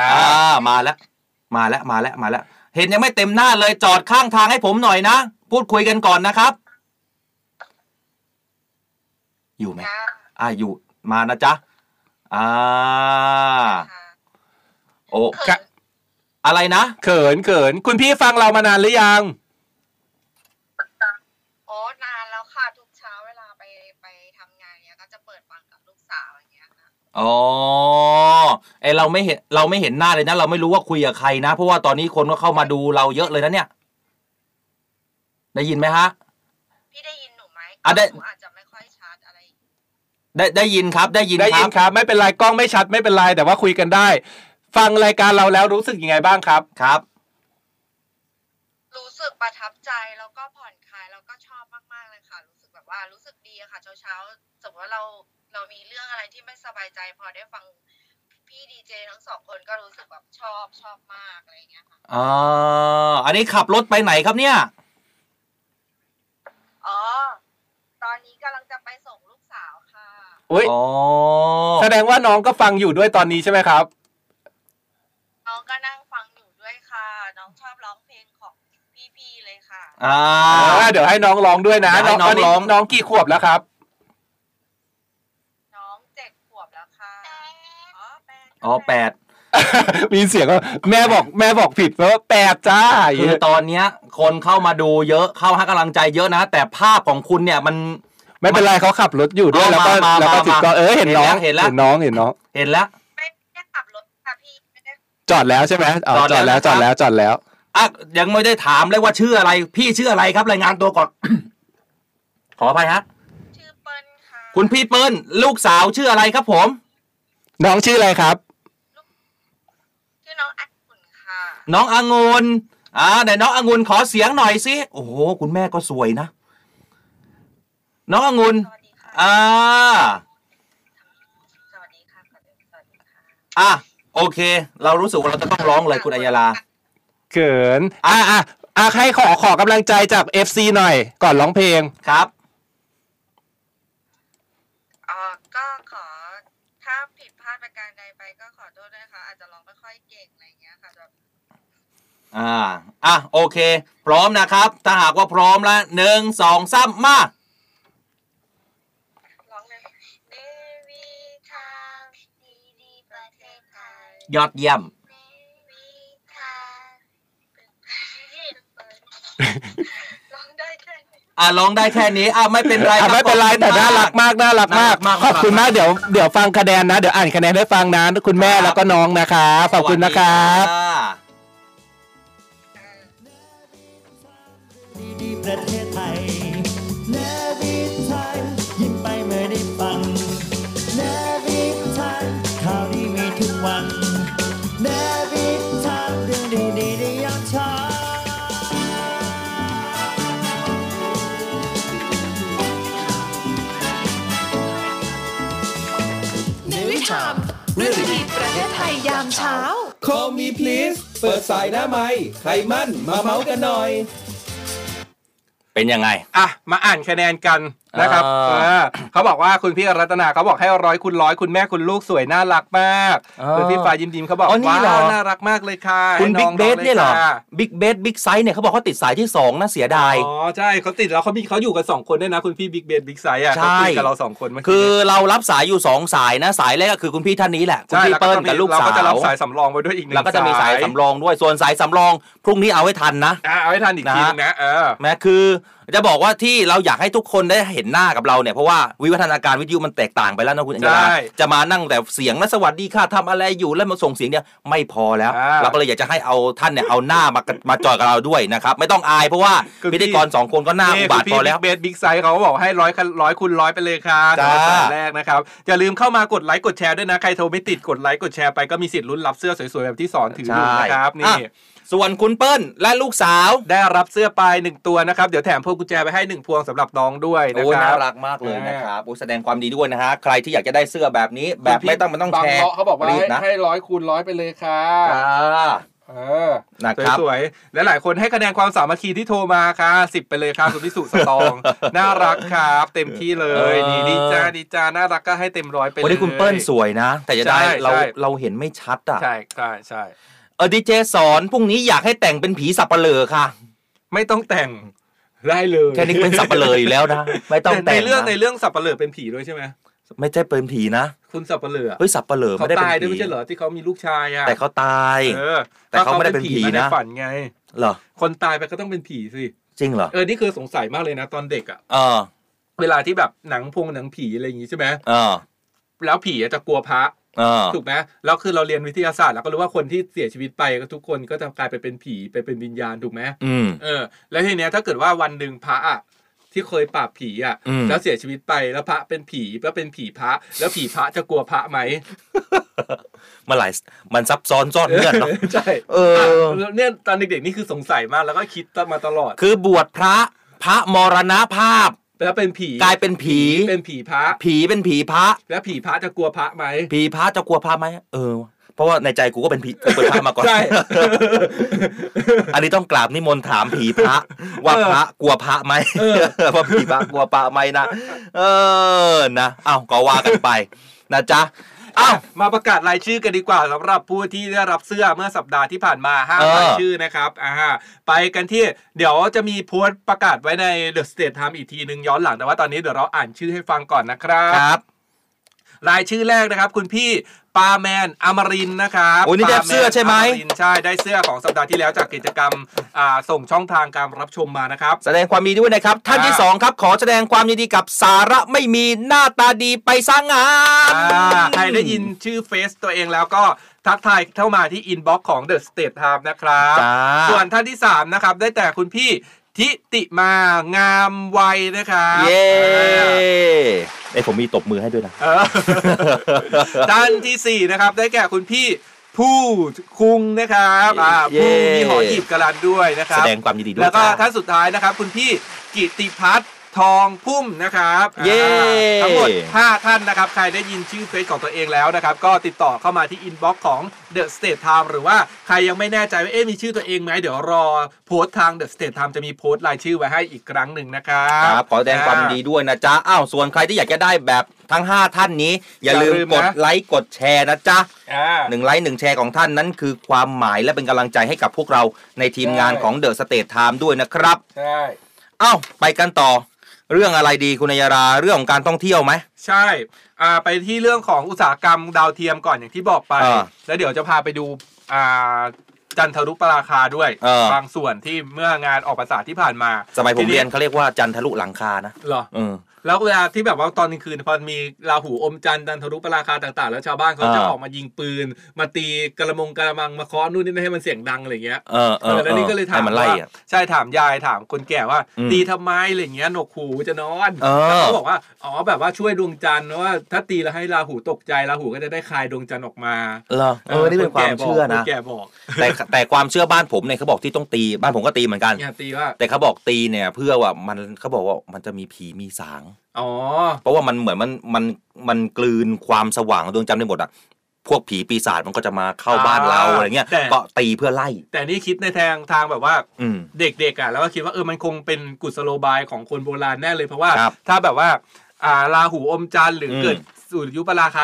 Speaker 3: อ่า
Speaker 2: อ่า มาแล้ว มาแล้ว มาแล้ว มาแล้ว เห็นยังไม่เต็มหน้าเลย จอดข้างทางให้ผมหน่อยนะ พูดคุยกันก่อนนะครับ อยู่ไหม อ่าอยู่ มานะจ๊ะ อ่า โอ้ อะไรนะ
Speaker 3: เขินเขิน คุณพี่ฟังเรามานานหรือยัง
Speaker 14: อ๋อ
Speaker 2: ไอเราไม่เห็นเราไม่เห็นหน้าเลยนะ เราไม่รู้ว่าคุยกับใครนะ เพราะว่าตอนนี้คนก็เข้ามาดูเราเยอะเลยนะเนี่ย ได้ยินไหมฮะ
Speaker 14: พี่ได้ยินหนูไหม
Speaker 2: อะได้
Speaker 14: หนูอาจจะไม่ค่อยชัดอะไร
Speaker 2: ได้ได้ยินครับ ได้ยิน
Speaker 3: ได้
Speaker 2: ค
Speaker 3: ยิ
Speaker 2: รั
Speaker 3: น
Speaker 2: บ
Speaker 3: ครับ ไม่เป็นไรกล้องไม่ชัดไม่เป็นไรแต่ว่าคุยกันได้ ฟังรายการเราแล้วรู้สึกยังไงบ้างครับ
Speaker 2: ครับ
Speaker 14: รู้สึกประทับใจแล้วก็ บายใจพอได้ฟังพี่ดีเจทั้งสองคนก็รู้สึกแบบชอบชอบมากอะไรอย่างเงี้ยค่ะ
Speaker 2: อ่าอันนี้ขับรถไปไหนครับเนี่ย
Speaker 14: อ๋อ ตอนนี้กำลังจะไปส่งลูกสาวค่ะ
Speaker 3: อุ้ย
Speaker 2: อ๋อ
Speaker 3: แสดงว่าน้องก็ฟังอยู่ด้วยตอนนี้ใช่ไหมครับ
Speaker 14: น้องก็นั่งฟังอยู่ด้วยค่ะ น้องชอบร้องเพลงของพี่ๆเลยค่ะ
Speaker 2: อ่า
Speaker 3: อ่าเดี๋ยวให้น้องร้องด้วยนะ
Speaker 2: เดี๋ยวให้น้อง
Speaker 3: ต
Speaker 2: ร้อง
Speaker 3: น้องกี่ขวบแล้วครับ
Speaker 14: องเจ็ดขวบแล้วค่ะอ๋อแปด
Speaker 2: อ๋อแปด
Speaker 15: มีเสียงว่าแม่บอกแม่บอกผิดเพราะว่าแปดจ้าอย่าง
Speaker 2: คือ
Speaker 15: เงี้ย
Speaker 2: ตอนเนี้ย คนเข้ามาดูเยอะเข้าให้กำลังใจเยอะนะ แต่ภาพของคุณเนี่ยมัน
Speaker 15: ไม่เป็นไรเขาขับรถอยู่ด้วย
Speaker 2: เอา
Speaker 15: แล้วก็
Speaker 2: มามา
Speaker 15: แล้วก็
Speaker 2: มา
Speaker 15: ติดก็เออเห็นน้อง
Speaker 2: เห็นแล้ว
Speaker 15: เห็นน้องเห็นน้อง
Speaker 2: เห็นแล้ว
Speaker 15: จอดแล้วใช่ไหมอ๋อ
Speaker 2: จ
Speaker 15: จ
Speaker 2: อ
Speaker 15: อ
Speaker 2: ด
Speaker 15: ด
Speaker 2: แล้
Speaker 15: แล้ววจอดแล้วจอดแล้ว
Speaker 2: อะยังไม่ได้ถามเลยว่าชื่ออะไร พี่ชื่ออะไรครับรายงานตัวก่อน ขออภัยฮะคุณพี่เปิ้ลลูกสาวชื่ออะไรครับผม
Speaker 15: น้องชื่ออะไรครับ
Speaker 2: น้ององุนอ่าไหนน้ององุนขอเสียงหน่อยสิโอ้โหคุณแม่ก็สวยนะ น้ององุนอ่าอะโอเค เรารู้สึกว่าเราจะต้องร้องเลยคุณอัยยาลา
Speaker 15: เขินอะอะอะให้ขอขอกำลังใจจาก FC หน่อย ก่อนร้องเพลง
Speaker 2: ครับ
Speaker 14: เอ่อก็ขอถ้าผิดพลาดประการใดไปก็ขอโทษด้วยค่ะ อาจจะร้องไม่ค่อยเก่งอะไรอย่างเงี้ยค่ะแบบ
Speaker 2: อ่าอะโอเค พร้อมนะครับ ถ้าหากว่าพร้อมแล้วหนึ่งสองสามมายอดเยี่ยม อะร้องได้แค่นี้อะไม่เป็นไร
Speaker 15: อะ
Speaker 2: คบ
Speaker 15: ไม่เป็นไร
Speaker 2: ขอบคุณ
Speaker 15: แต่น่ารักมากน่ารักมาก
Speaker 2: น่รั
Speaker 15: ขอบคุณมากเดี๋ยวเดี๋ยวฟังคะแนนนะ เดี๋ยวอ่านคะแนนให้ฟังนะคุณแม่แล้วก็น้องนะครับขอบคุณนะครับ
Speaker 11: ดี ประเทศไทยเนวิทามยิ้มไปเมื่อได้ฟังเนวิทามข่าวดีมีทุกวันเนวิทามเรื่องดีๆในยามเช้า
Speaker 9: ในวิชามเรื่องดีๆประเทศไทยยามเช้า
Speaker 12: call me please เปิดสายหน้าไม้ใครมั่นมาเมาส์กันหน่อย
Speaker 2: เป็นยังไง
Speaker 3: อะ มาอ่านคะแนนกัน นะครับ
Speaker 2: อ่า
Speaker 3: เออเขาบอกว่าคุณพี่รัตนาเขาบอกให้ร้อยคุณร้อยคุณแม่คุณลูกสวยน่ารักมาก
Speaker 2: อ่า
Speaker 3: คุณพี่ฟ้ายิ้มยิ้มเขาบอก
Speaker 2: อ๋อนี่
Speaker 3: ว้า
Speaker 2: เหรอ
Speaker 3: วน่ารักมากเลยค่ะ
Speaker 2: คุณ
Speaker 3: ให้
Speaker 2: บิ๊
Speaker 3: น้
Speaker 2: ก
Speaker 3: อง
Speaker 2: เบส
Speaker 3: ล
Speaker 2: เนี่ยเหรอ
Speaker 3: ค่ะ
Speaker 2: บิ๊กเบสบิ๊กไซส์เนี่ยเขาบอกเขาติดสายที่สองนะเสียดาย
Speaker 3: อ๋อใช่เขาติดแล้วเขามีเขาอยู่กันสองคนด้วยนะคุณพี่บิ๊กเบสบิ๊กไซอะ
Speaker 2: ใช่
Speaker 3: เขาคุยกับเราสองคนเมื่อกี้
Speaker 2: คือเรารับสายอยู่สองสายนะสายแรกก็คือคุณพี่ท่านนี้แหละคุณ
Speaker 3: ใช่
Speaker 2: พี่
Speaker 3: แล้วก็
Speaker 2: เปิ้ล
Speaker 3: จะมี
Speaker 2: กับลูก
Speaker 3: เรา
Speaker 2: สา
Speaker 3: ก็จะรับ
Speaker 2: ว
Speaker 3: สายสำรองไว้ด้วยอีกหนึ่ง
Speaker 2: แล้วก็จะมีสายสำรองด้วยส่วนสายสำรองพรุ่งนี้เอาให้ทันนะ
Speaker 3: อะเอาให้ทันอีกทีนึงนะเออ
Speaker 2: แม้คือ จะบอกว่าที่เราอยากให้ทุกคนได้เห็นหน้ากับเราเนี่ยเพราะว่าวิวัฒนาการวิทยุมันแตกต่างไปแล้วนะคุณอัญญา
Speaker 3: ใช่
Speaker 2: จะมานั่งแต่เสียงและสวัสดีค่ะทำอะไรอยู่แล้วมาส่งเสียงเนี่ยไม่พอแล้ว
Speaker 3: อ่า
Speaker 2: เราก็เลยอยากจะให้เอาท่านเนี่ยเอาหน้ามามาจอยกับเราด้วยนะครับไม่ต้องอายเพราะว่าพิธีกรสองคนก็หน้าอุบาทว์พอแล้ว
Speaker 3: เบสบิ๊กไซส์เขาก็บอกให้ร้อยร้อยคูณร้อยไปเลยค่ะ
Speaker 2: จ้า
Speaker 3: สำหรับสายแรกนะครับ อย่าลืมเข้ามากดไลค์กดแชร์ด้วยนะ ใครโทรไม่ติดกดไลค์กดแชร์ไปก็มีสิทธิ์ลุ้นรับเสื้อสวยๆ แบบที่สอนถืออยู่นะครับ นี่
Speaker 2: อะ ส่วนคุณเปิ้ลและลูกสาว
Speaker 3: ได้รับเสื้อไปหนึ่งตัวนะครับ เดี๋ยวแถมพวงกุญแจไปให้หนึ่งพวงสำหรับน้องด้วยนะ
Speaker 2: โอ้ย
Speaker 3: ครั
Speaker 2: น่า
Speaker 3: บ
Speaker 2: รักมากเลยนะครับโอ้ยแสดงความดีด้วยนะฮะใครที่อยากจะได้เสื้อแบบนี้ แบบไม่ต้องมันต้องแชร์
Speaker 3: บางเขาบอกว่า
Speaker 2: รีบ
Speaker 3: ให้
Speaker 2: นะ
Speaker 3: ให้ร้อยคูณร้อยไปเลยค่ะ
Speaker 2: จ้า
Speaker 3: เออ
Speaker 2: นะครับ
Speaker 3: สวยๆและหลายคนให้คะแนนความสามัคคีที่โทรมาค่ะสิบไปเลยค่ะคุณพิสุสตอง น่ารักครับ เต็มที่เลย
Speaker 2: เออ
Speaker 3: ดีดีจ้าดีจ้าน่ารักก็ให้เต็มร้อยไปเลย
Speaker 2: วันนี้คุณเปิ้ลสวยนะ แต่จะได้
Speaker 3: ใช่
Speaker 2: เรา
Speaker 3: ใช่
Speaker 2: เราเห็นไม่ชัดอะ
Speaker 3: ใช่ใช่ใช่
Speaker 2: เออดีเจสอนพรุ่งนี้อยากให้แต่งเป็นผีสับเปลือค่ะ
Speaker 3: ไม่ต้องแต่งได้เลย
Speaker 2: แค่นี้ก็เป็นสับเปลืออยู่แล้วนะไม่ต้องแต่ง
Speaker 3: ในเรื่อง
Speaker 2: นะ
Speaker 3: ในเรื่องสับปะเหร่อเป็นผีด้วยใช่ไหม
Speaker 2: ไม่ใช่เป็นผีนะ
Speaker 3: คุณสับปะเหร่อ
Speaker 2: เฮ้ยสับเปลือ
Speaker 3: เขา
Speaker 2: ไม่ได้เป็
Speaker 3: ตาย
Speaker 2: น
Speaker 3: ด้วย
Speaker 2: ผี
Speaker 3: ไม่ใช่เหรอที่เขามีลูกชายอะ
Speaker 2: แต่เขาตาย
Speaker 3: เออ
Speaker 2: แต่เขาไม่ได้เป็นผี
Speaker 3: มา
Speaker 2: นะ
Speaker 3: ในฝันไง
Speaker 2: เหรอ
Speaker 3: คนตายไปก็ต้องเป็นผีสิ
Speaker 2: จริงเหรอ
Speaker 3: เออนี่คือสงสัยมากเลยนะตอนเด็กอะ
Speaker 2: เออ
Speaker 3: เวลาที่แบบหนังพงหนังผีอะไรอย่างงี้ใช่ไหม
Speaker 2: เออ
Speaker 3: แล้วผีอะจะกลัวพระ
Speaker 2: เออ
Speaker 3: ถูกไหมแล้วคือเราเรียนวิทยาศาสตร์แล้วก็รู้ว่าคนที่เสียชีวิตไปก็ทุกคนก็จะกลายไปเป็นผีไปเป็นวิญญาณถูกไหม
Speaker 2: อืม
Speaker 3: เออ แล้วทีเนี้ยถ้าเกิดว่าวันหนึ่งพระอะที่เคยปราบผีอะ
Speaker 2: อืม
Speaker 3: แล้วเสียชีวิตไปแล้วพระเป็นผีแล้วเป็นผีพระ แล้วผีพระจะกลัวพระไหม
Speaker 2: เมื่อไหร่มันซับซ้อนซ่อนเงื่อนเนาะ
Speaker 3: ใช่
Speaker 2: เออะ
Speaker 3: เนี่ยตอนเด็กๆนี่คือสงสัยมากแล้วก็คิดมาตลอด
Speaker 2: คือบวชพระพระมรณภาพ
Speaker 3: แล้วเป็นผี
Speaker 2: กลายเป็นผี
Speaker 3: เป็นผีพระ
Speaker 2: ผีเป็นผีพระ
Speaker 3: แล้วผีพระจะกลัวพระไหม
Speaker 2: ผีพระจะกลัวพระไหมเออ เพราะว่าในใจกูก็เป็นผีเป็นพระมาก่อน
Speaker 3: ใช่
Speaker 2: อันนี้ต้องกราบนิมนต์ถามผีพระ ว่าพระกลัวพระไหมว่าผีพระกลัวพระไหมนะเออนะเอ้าก็ว่ากันไปนะจ๊ะ
Speaker 3: อ้าวมาประกาศรายชื่อกันดีกว่าสำหรับผู้ที่ได้รับเสื้อเมื่อสัปดาห์ที่ผ่านมาห้า
Speaker 2: เออ
Speaker 3: รายชื่อนะครับอ่าไปกันที่เดี๋ยวจะมีโพสต์ประกาศไว้ใน The State Time อีกทีหนึ่งย้อนหลังแต่ว่าตอนนี้เดี๋ยวเราอ่านชื่อให้ฟังก่อนนะครับ
Speaker 2: ค รับ
Speaker 3: รายชื่อแรกนะครับ คุณพี่ปาแมนอมรินทร์นะครับ
Speaker 2: โอ้ยนี่ได้
Speaker 3: ปาแม
Speaker 2: เสื้อใช่ไหม
Speaker 3: อรินทร์ใช่ได้เสื้อของสัปดาห์ที่แล้วจากกิจกรรมอ่าส่งช่องทางการรับชมมานะครับ
Speaker 2: แสดงความยินดีด้วยนะครับ ท่านที่
Speaker 3: อ่า
Speaker 2: สองครับ ขอแสดงความยินดีกับสาระไม่มีหน้าตาดีไปสร้างงาน
Speaker 3: อ่าใครได้ยินชื่อเฟซตัวเองแล้วก็ทักทายเข้ามาที่ inbox ของ The State Time นะครับ
Speaker 2: จ้า
Speaker 3: ส่วนท่านที่ 3 นะครับ ได้แต่คุณพี่ ทิติมางามวัยนะครับ
Speaker 2: เย้ไอยผมมีตบมือให้ด้วยนะ
Speaker 3: เออท่านที่ 4 นะครับ ได้แก่คุณพี่ผู้คุงนะครับอ่า
Speaker 2: เย้
Speaker 3: ผู้มีหอหีบกระลันด้วยนะครับ
Speaker 2: แสดงความยินดีด้วย
Speaker 3: แล้วก็
Speaker 2: จ้า
Speaker 3: ท่านสุดท้ายนะครับ คุณพี่กิติพัฒน์ ทองพุ่มนะครับ
Speaker 2: เย้
Speaker 3: อ่าทั้งหมด 5 ท่านนะครับ ใครได้ยินชื่อเฟซของตัวเองแล้วนะครับ ก็ติดต่อเข้ามาที่ inbox ของ The State Time หรือว่าใครยังไม่แน่ใจว่าเอ๊ะมีชื่อตัวเองไหมเดี๋ยวรอโพสต์ทาง The State Time จะมีโพสต์รายชื่อไว้ให้อีกครั้งหนึ่งนะครับ
Speaker 2: ครับขอแสดงความยินดีด้วยนะจ๊ะอ้าวส่วนใครที่อยากจะได้แบบทั้ง 5 ท่านนี้ อย่าลืม
Speaker 3: อย่าลืม
Speaker 2: กด
Speaker 3: นะ
Speaker 2: ไลค์กดแชร์นะจ๊ะ
Speaker 3: อ่า
Speaker 2: หนึ่งไลค์หนึ่งแชร์ของท่านนั้นคือความหมายและเป็นกำลังใจให้กับพวกเราในทีมงาน
Speaker 3: ใช่
Speaker 2: ของ The State Time ด้วยนะครับ
Speaker 3: ใช่
Speaker 2: เอ้าไปกันต่อ เรื่องอะไรดีคุณนายรา เรื่องของการท่องเที่ยวไหม
Speaker 3: ใช่อ่าไปที่เรื่องของอุตสาหกรรมดาวเทียมก่อนอย่างที่บอกไป
Speaker 2: อ่า
Speaker 3: แล้วเดี๋ยวจะพาไปดูอ่าจันทรุปราคาด้วย
Speaker 2: เออ
Speaker 3: บางส่วนที่เมื่องานออกภาษาที่ผ่านมา
Speaker 2: สมัยผม
Speaker 3: ที
Speaker 2: เรียนเขาเรียกว่าจันทรุหลังคานะ
Speaker 3: เหรอ
Speaker 2: เออ
Speaker 3: แล้วเวลาที่แบบว่าตอนกลางคืนพอมีราหูอมจันทร์จันทรุปราคาต่าง ๆ แล้วชาวบ้านเขาจะ
Speaker 2: อ่า
Speaker 3: ออกมายิงปืน มาตีกระมงกระมังมาเคาะนู่นนี่นั่นให้มันเสียงดังอะไรเงี้ย
Speaker 2: เออเออ
Speaker 3: แล้วนี่ก็เลยถาม
Speaker 2: ให้มันไล่
Speaker 3: ว่า
Speaker 2: อะ
Speaker 3: ใช่ถามยายถามคนแก่ว่า
Speaker 2: อืม
Speaker 3: ตีทำไมอะไรเงี้ยหนวกหูจะนอน
Speaker 2: เออ
Speaker 3: แล้วเขาบอกว่าอ๋อแบบว่าช่วยดวงจันทร์ว่าถ้าตีแล้วให้ราหูตกใจราหูก็จะได้คลายดวงจันทร์ออกมา
Speaker 2: เหรอเออนี่เป็นความเชื่อนะ
Speaker 3: คแก่บอก
Speaker 2: แต่แต่ความเชื่อบ้านผมเนี่ยเขาบอกที่ต้องตีบ้านผมก็ตีเหมือนกัน
Speaker 3: เนี่ยตีว่า
Speaker 2: แต่เขาบอกตีเนี่ยเพื่อว่ามันเขาบอกว่ามันจะมีผีมีสาง
Speaker 3: อ๋อ
Speaker 2: เพราะว่ามันเหมือนมันมันมันกลืนความสว่างของดวงจันทร์ไปหมดอะพวกผีปีศาจมันก็จะมาเข้าบ้านเรา
Speaker 3: อ่า
Speaker 2: อะไรเงี้ย
Speaker 3: แต่
Speaker 2: ก็ตีเพื่อไล่
Speaker 3: แต่นี่คิดในทางทางแบบว่า
Speaker 2: อืม
Speaker 3: เด็กๆอะแล้วก็คิดว่าเออมันคงเป็นกุศโลบายของคนโบราณแน่เลยเพราะว่า
Speaker 2: ครับ
Speaker 3: ถ้าแบบว่า อ่าราหูอมจันทร์หรืออ
Speaker 2: ม
Speaker 3: เกิดสุริยุปราคา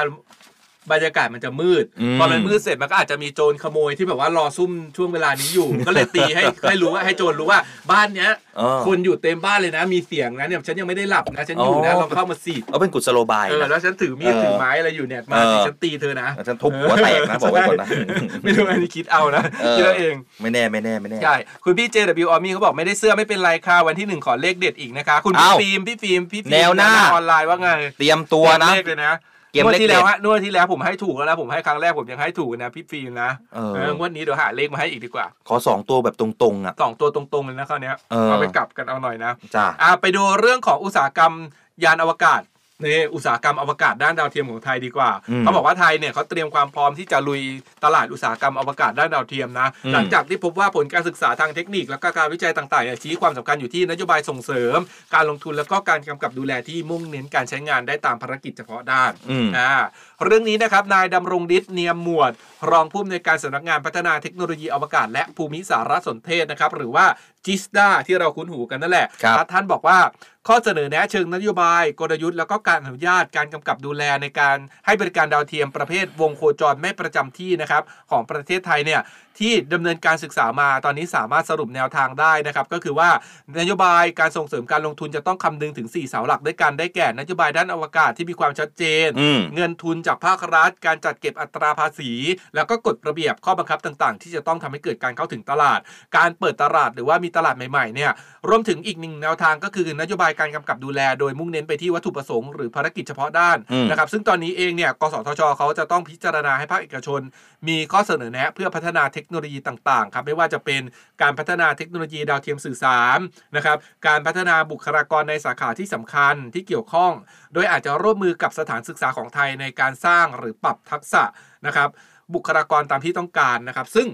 Speaker 3: บรรยากาศมันจะมืด
Speaker 2: อืม
Speaker 3: พอมันมืดเสร็จมันก็อาจจะมีโจรขโมยที่แบบว่ารอซุ่มช่วงเวลานี้อยู่ ก็เลยตีให้ให้รู้ว่าให้โจรรู้ว่าบ้านเนี้ย
Speaker 2: เออ
Speaker 3: คนอยู่เต็มบ้านเลยนะ มีเสียงนะเนี่ยฉันยังไม่ได้หลับนะฉันอยู่นะ
Speaker 2: อ๋อ
Speaker 3: ลองเข้ามาสิ
Speaker 2: เอาเป็นกุศโลบาย
Speaker 3: เออ
Speaker 2: นะ
Speaker 3: แล้วฉันถือมีด
Speaker 2: เออ
Speaker 3: ถือไม้อะไรอยู่เนี่ยมา
Speaker 2: เออ
Speaker 3: สิฉันตีเธอนะ
Speaker 2: ฉันทุบหัวแตกนะบอกไว้ก่อนนะ
Speaker 3: ใช่ไม่รู้อันนี้คิดเอานะคิดเอาเอง
Speaker 2: ไม่แน่ไม่แน่ไม่แน่
Speaker 3: ใช่คุณพี่ JW ออมี่เขาบอกไม่ได้เสื้อไม่เป็นไรค่ะวันที่หนึ่งขอเลขเด็ดอีกนะคะ คุณพี่
Speaker 2: อ้าว
Speaker 3: ฟิล์มพี่ฟิล์มพี่ฟิล์ม
Speaker 2: แนวหน้า
Speaker 3: ออนไลน์ว่าไง
Speaker 2: เตรียมตัวนะ
Speaker 3: เตรียมเลขเลยนะ
Speaker 2: เตรียม
Speaker 3: งวด
Speaker 2: เลข
Speaker 3: ที่แล้ว
Speaker 2: เด็ด
Speaker 3: ฮะงวดที่แล้วผมให้ถูกแล้วนะผมให้ครั้งแรกผมยังให้ถูกนะพี่ฟิล์มนะ
Speaker 2: เออ
Speaker 3: เอองวดนี้เดี๋ยวหาเลขมาให้อีกดีกว่า
Speaker 2: ขอสองตัวแบบตรงๆอะ
Speaker 3: สองตัวตรงๆเลยนะคราวเนี้ย
Speaker 2: เออ
Speaker 3: เอาไปกลับกันเอาหน่อยนะ
Speaker 2: จ้า
Speaker 3: อ่าไปดูเรื่องของอุตสาหกรรมยานอวกาศ นี่อุตสาหกรรมอวกาศด้านดาวเทียมของไทยดีกว่า
Speaker 2: อืม
Speaker 3: เขาบอกว่าไทยเนี่ยเขาเตรียมความพร้อมที่จะลุยตลาดอุตสาหกรรมอวกาศด้านดาวเทียมนะ
Speaker 2: อืม
Speaker 3: หลังจากที่พบว่าผลการศึกษาทางเทคนิค และก็การวิจัยต่างๆเนี่ยชี้ความสำคัญอยู่ที่นโยบายส่งเสริม การลงทุนแล้วก็การกำกับดูแลที่มุ่งเน้นการใช้งานได้ตามภารกิจเฉพาะด้าน
Speaker 2: อืม
Speaker 3: อ่า เรื่องนี้นะครับนายดำรงฤทธิ์เนียมหมวด รองผู้อำนวยการสำนักงานพัฒนาเทคโนโลยีอวกาศ และภูมิสารสนเทศนะครับหรือว่าจิสดาที่เราคุ้นหูกันนั่นแหละ
Speaker 2: ครับ
Speaker 3: ท่านบอกว่าข้อเสนอแนะเชิงนโยบาย กลยุทธ์แล้วก็การอนุญาตการกำกับดูแลในการให้บริการดาวเทียมประเภทวงโคจรไม่ประจำที่นะครับของประเทศไทยเนี่ย ที่ดำเนินการศึกษามาตอนนี้สามารถสรุปแนวทางได้นะครับก็คือว่านโยบายการส่งเสริมการลงทุนจะต้องคำนึงถึง 4 เสาหลักด้วยกันได้แก่นโยบายด้านอวกาศที่มีความชัดเจน
Speaker 2: อืม
Speaker 3: เงินทุนจากภาครัฐ การจัดเก็บอัตราภาษี แล้วก็กฎระเบียบข้อบังคับต่างๆ ที่จะต้องทำให้เกิดการเข้าถึงตลาด การเปิดตลาดหรือว่ามีตลาดใหม่ๆเนี่ยรวมถึงอีกหนึ่งแนวทางก็คือนโยบายการกำกับดูแล โดยมุ่งเน้นไปที่วัตถุประสงค์หรือภารกิจเฉพาะด้าน
Speaker 2: อืม
Speaker 3: นะครับซึ่งตอนนี้เองเนี่ยกสทชเขาจะต้องพิจารณาให้ภาคเอกชน มีข้อเสนอแนะเพื่อพัฒนาเทคโนโลยีต่างๆครับไม่ว่าจะเป็นการพัฒนาเทคโนโลยีดาวเทียมสื่อสารนะครับการพัฒนาบุคลากรในสาขาที่สำคัญที่เกี่ยวข้อง โดยอาจจะร่วมมือกับสถานศึกษาของไทยในการสร้างหรือปรับทักษะนะครับบุคลากรตามที่ต้องการนะครับ ซึ่ง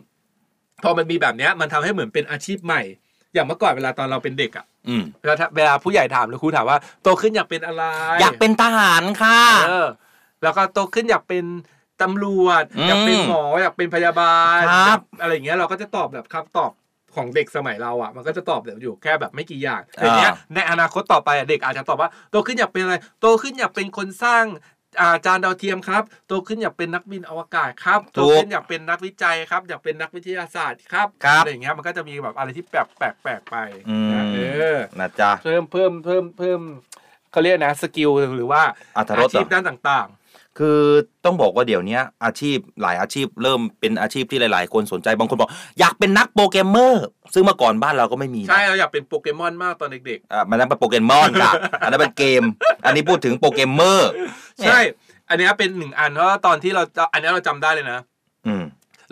Speaker 3: พอมันมีแบบเนี้ยมันทำให้เหมือนเป็นอาชีพใหม่ อย่างเมื่อก่อนเวลาตอนเราเป็นเด็กอะ
Speaker 2: อืม
Speaker 3: เวลาเวลาผู้ใหญ่ถามหรือครูถามว่าโตขึ้นอยากเป็นอะไร
Speaker 2: อยากเป็นทหารค่ะ
Speaker 3: เออแล้วก็โตขึ้นอยากเป็น ตำรวจ
Speaker 2: อืม
Speaker 3: อยากเป็นหมออยากเป็นพยาบาล
Speaker 2: ครับ
Speaker 3: อยากอะไรอย่างเงี้ยเราก็จะตอบแบบคำตอบของเด็กสมัยเราอะมันก็จะตอบแบบอยู่แค่แบบไม่กี่อย่างแต่เนี้ย
Speaker 2: อ่า
Speaker 3: ในอนาคตต่อไปอะเด็กอาจจะตอบว่าโตขึ้นอยากเป็นอะไรโตขึ้นอยากเป็นคนสร้างอาจารย์ดาวเทียมครับโตขึ้นอยากเป็นนักบินอวกาศครับโตขึ้นอยากเป็นนักวิจัยครับ อยากเป็นนักวิทยาศาสตร์ครับ
Speaker 2: ครับ
Speaker 3: อะไรอย่างเงี้ยมันก็จะมีแบบอะไรที่แปลกแปลกแปลกไป
Speaker 2: อื
Speaker 3: นะ
Speaker 2: ม
Speaker 3: เออ
Speaker 2: นะจ๊ะ
Speaker 3: เพิ่มเพิ่มเพิ่มเพิ่มเขาเรียกนะ skill หรือว่า
Speaker 2: อรรถรสเหรอ
Speaker 3: ชีพด้านต่าง
Speaker 2: คือต้องบอกว่าเดี๋ยวนี้อาชีพหลายอาชีพเริ่มเป็นอาชีพที่หลาย ๆ คนสนใจบางคนบอกอยากเป็นนักโปรแกรมเมอร์ ซึ่งเมื่อก่อนบ้านเราก็ไม่มีนะ
Speaker 3: ใช่เราอยากเป็นโปเกมอนมากตอนเด็ก
Speaker 2: อะมันนั้นเป็นโปรแกรมมอนค่ะอันนั้นเป็นเกม อันนี้พูดถึงโปรแกรมเมอร์
Speaker 3: ๆใช่ อันเนี้ยเป็นหนึ่งอันเพราะว่าตอนที่เราอันเนี้ยเราจำได้เลยนะ
Speaker 2: อืม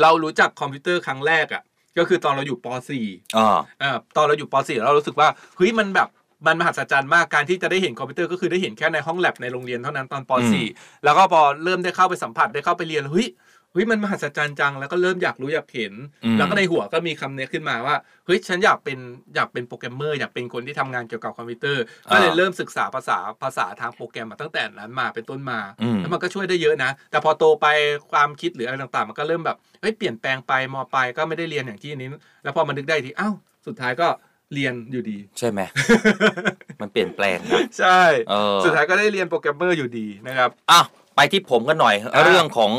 Speaker 3: เรารู้จักคอมพิวเตอร์ครั้งแรกอะก็คือตอนเราอยู่ป .4
Speaker 2: อ่า
Speaker 3: อ่าตอนเราอยู่ป .4 เรารู้สึกว่าเฮ้ยมันแบบ มันมหัศจรรย์มากการที่จะได้เห็นคอมพิวเตอร์ก็คือได้เห็นแค่ในห้องแลบในโรงเรียนเท่านั้นตอนป
Speaker 2: อืม
Speaker 3: .4 แล้วก็พอเริ่มได้เข้าไปสัมผัสได้เข้าไปเรียนเฮ้ยเฮ้ยมันมหัศจรรย์จังแล้วก็เริ่มอยากรู้อยากเห็น
Speaker 2: อืม
Speaker 3: แล้วก็ในหัวก็มีคำเนี้ยขึ้นมาว่าเฮ้ยฉันอยากเป็นอยากเป็นโปรแกรมเมอร์อยากเป็นคนที่ทำงานเกี่ยวกับคอมพิวเตอร์ก็เลยเริ่มศึกษาภาษาภาษาทางโปรแกรมมาตั้งแต่นั้นมาเป็นต้นมา
Speaker 2: อืม
Speaker 3: แล้วมันก็ช่วยได้เยอะนะ แต่พอโตไปความคิดหรืออะไรต่างๆ มันก็เริ่มแบบเฮ้ยเปลี่ยนแปลงไปมปลายก็ไม่ได้เรียนอย่างที่นี้ แล้วพอมานึกได้อีกทีอ้าวสุดท้ายก็ เรียนอยู่ดี
Speaker 2: ใช่ไหมมันเปลี่ยนแปลงนะ
Speaker 3: ใช่
Speaker 2: เออ
Speaker 3: สุดท้ายก็ได้เรียนโปรแกรมเมอร์อยู่ดีนะครับ
Speaker 2: อะไปที่ผมกันหน่อย
Speaker 3: อ่า
Speaker 2: เรื่องของ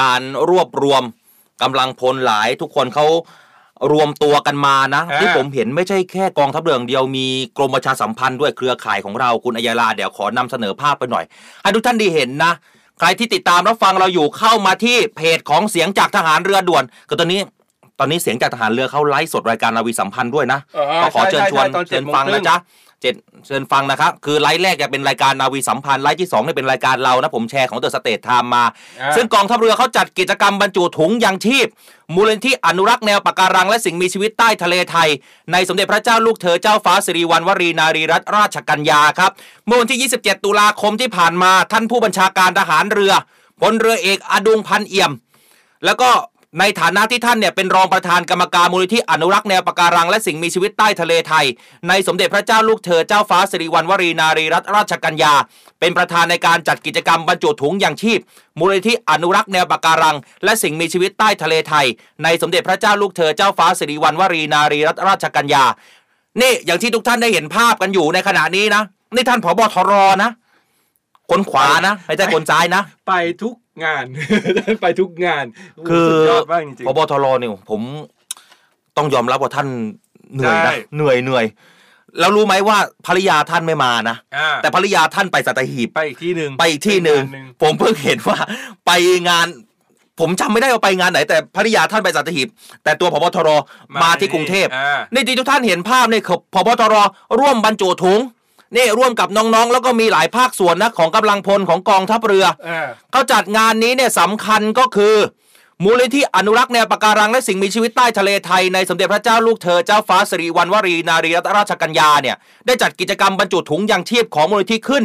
Speaker 2: การรวบรวมกำลังพลหลายทุกคนเขารวมตัวกันมานะที่ผมเห็นไม่ใช่แค่กองทัพเรืออย่างเดียวมีกรมประชาสัมพันธ์ด้วยเครือข่ายของเราคุณอัยาลาเดี๋ยวขอนำเสนอภาพไปหน่อยให้ทุกท่านได้เห็นนะ ใครที่ติดตามรับฟังเราอยู่เข้ามาที่เพจของเสียงจากทหารเรือด่วน ก็ตอนนี้ ตอนนี้เสียงจากทหารเรือเขาไลฟ์สดรายการนาวีสัมพันธ์ด้วยนะ
Speaker 3: อ่า
Speaker 2: ก็ขอเชิญชวน
Speaker 3: ใช่ใช่ตอน
Speaker 2: เชิญ
Speaker 3: 7โมง
Speaker 2: ฟัง
Speaker 3: ครึ่
Speaker 2: นะ
Speaker 3: ง
Speaker 2: จ๊ะเจ็ดเชิญฟังนะครับ คือไลฟ์แรกจะเป็นรายการนาวีสัมพันธ์ไลฟ์ที่2เนี่ยเป็นรายการเรานะ ผมแชร์ของ The State Time มา
Speaker 3: อ่า
Speaker 2: ซึ่งกองทัพเรือเขาจัดกิจกรรมบรรจุถุงยังชีพ มูลนิธิอนุรักษ์แนวปะการัง และสิ่งมีชีวิตใต้ทะเลไทย ในสมเด็จพระเจ้าลูกเธอเจ้าฟ้าสิริวัณวรีนารีรัตนราชกัญญาครับเมื่อวันที่ 27 ตุลาคมที่ผ่านมาท่านผู้บัญชาการทหารเรือพลเรือเอกอะดุงพันธุ์เอี่ยม แล้วก็ ในฐานะที่ท่านเนี่ยเป็นรองประธานกรรมการมูลนิธิอนุรักษ์แนวปะการังและสิ่งมีชีวิตใต้ทะเลไทย ในสมเด็จพระเจ้าลูกเธอเจ้าฟ้าสิริวัณวรีนารีรัตนราชกัญญา เป็นประธานในการจัดกิจกรรมบรรจุถุงยังชีพ มูลนิธิอนุรักษ์แนวปะการัง และสิ่งมีชีวิตใต้ทะเลไทย ในสมเด็จพระเจ้าลูกเธอเจ้าฟ้าสิริวัณวรีนารีรัตนราชกัญญานี่อย่างที่ทุกท่านได้เห็นภาพกันอยู่ในขณะนี้นะนี่ท่านผบทรนะคนขวานะไม่ใช่คนซ้ายนะ
Speaker 3: ไปทุก งาน ไปทุกงานโโห
Speaker 2: คือ
Speaker 3: สุดยอดมากจริง
Speaker 2: พบทรเนี่ยผมต้องยอมรับว่าท่านเหนื่อย
Speaker 3: ใช่
Speaker 2: นะเหนื่อยเหนื่อยแล้วรู้ไหมว่าภรรยาท่านไม่มานะ
Speaker 3: อ่า
Speaker 2: แต่ภรรยาท่านไปสัตหีบ
Speaker 3: ไปอีกที่หนึ่ง
Speaker 2: ไปอีกที่หนึ่ง
Speaker 3: ไปอีกงานหนึ่ง
Speaker 2: ผมเพิ่งเห็นว่าไปงาน ผมจำไม่ได้ว่าไปงานไหน แต่ภรรยาท่านไปสัตหีบแต่ตัวพบทรมาที่กรุงเทพ
Speaker 3: อ่า
Speaker 2: นี่ที่ทุกท่านเห็นภาพเนี่ยคือพบตรร่วมบรรจุถุง นี่ร่วมกับน้องๆ แล้วก็มีหลายภาคส่วนนะของกำลังพลของกองทัพเรือ
Speaker 3: อ่า
Speaker 2: เขาจัดงานนี้เนี่ยสำคัญก็คือ มูลนิธิอนุรักษ์แนวปะการังและสิ่งมีชีวิตใต้ทะเลไทยในสมเด็จพระเจ้าลูกเธอเจ้าฟ้าสิริวัณวรีนารีรัตนราชกัญญาเนี่ยได้จัดกิจกรรมบรรจุถุงยังชีพของมูลนิธิขึ้น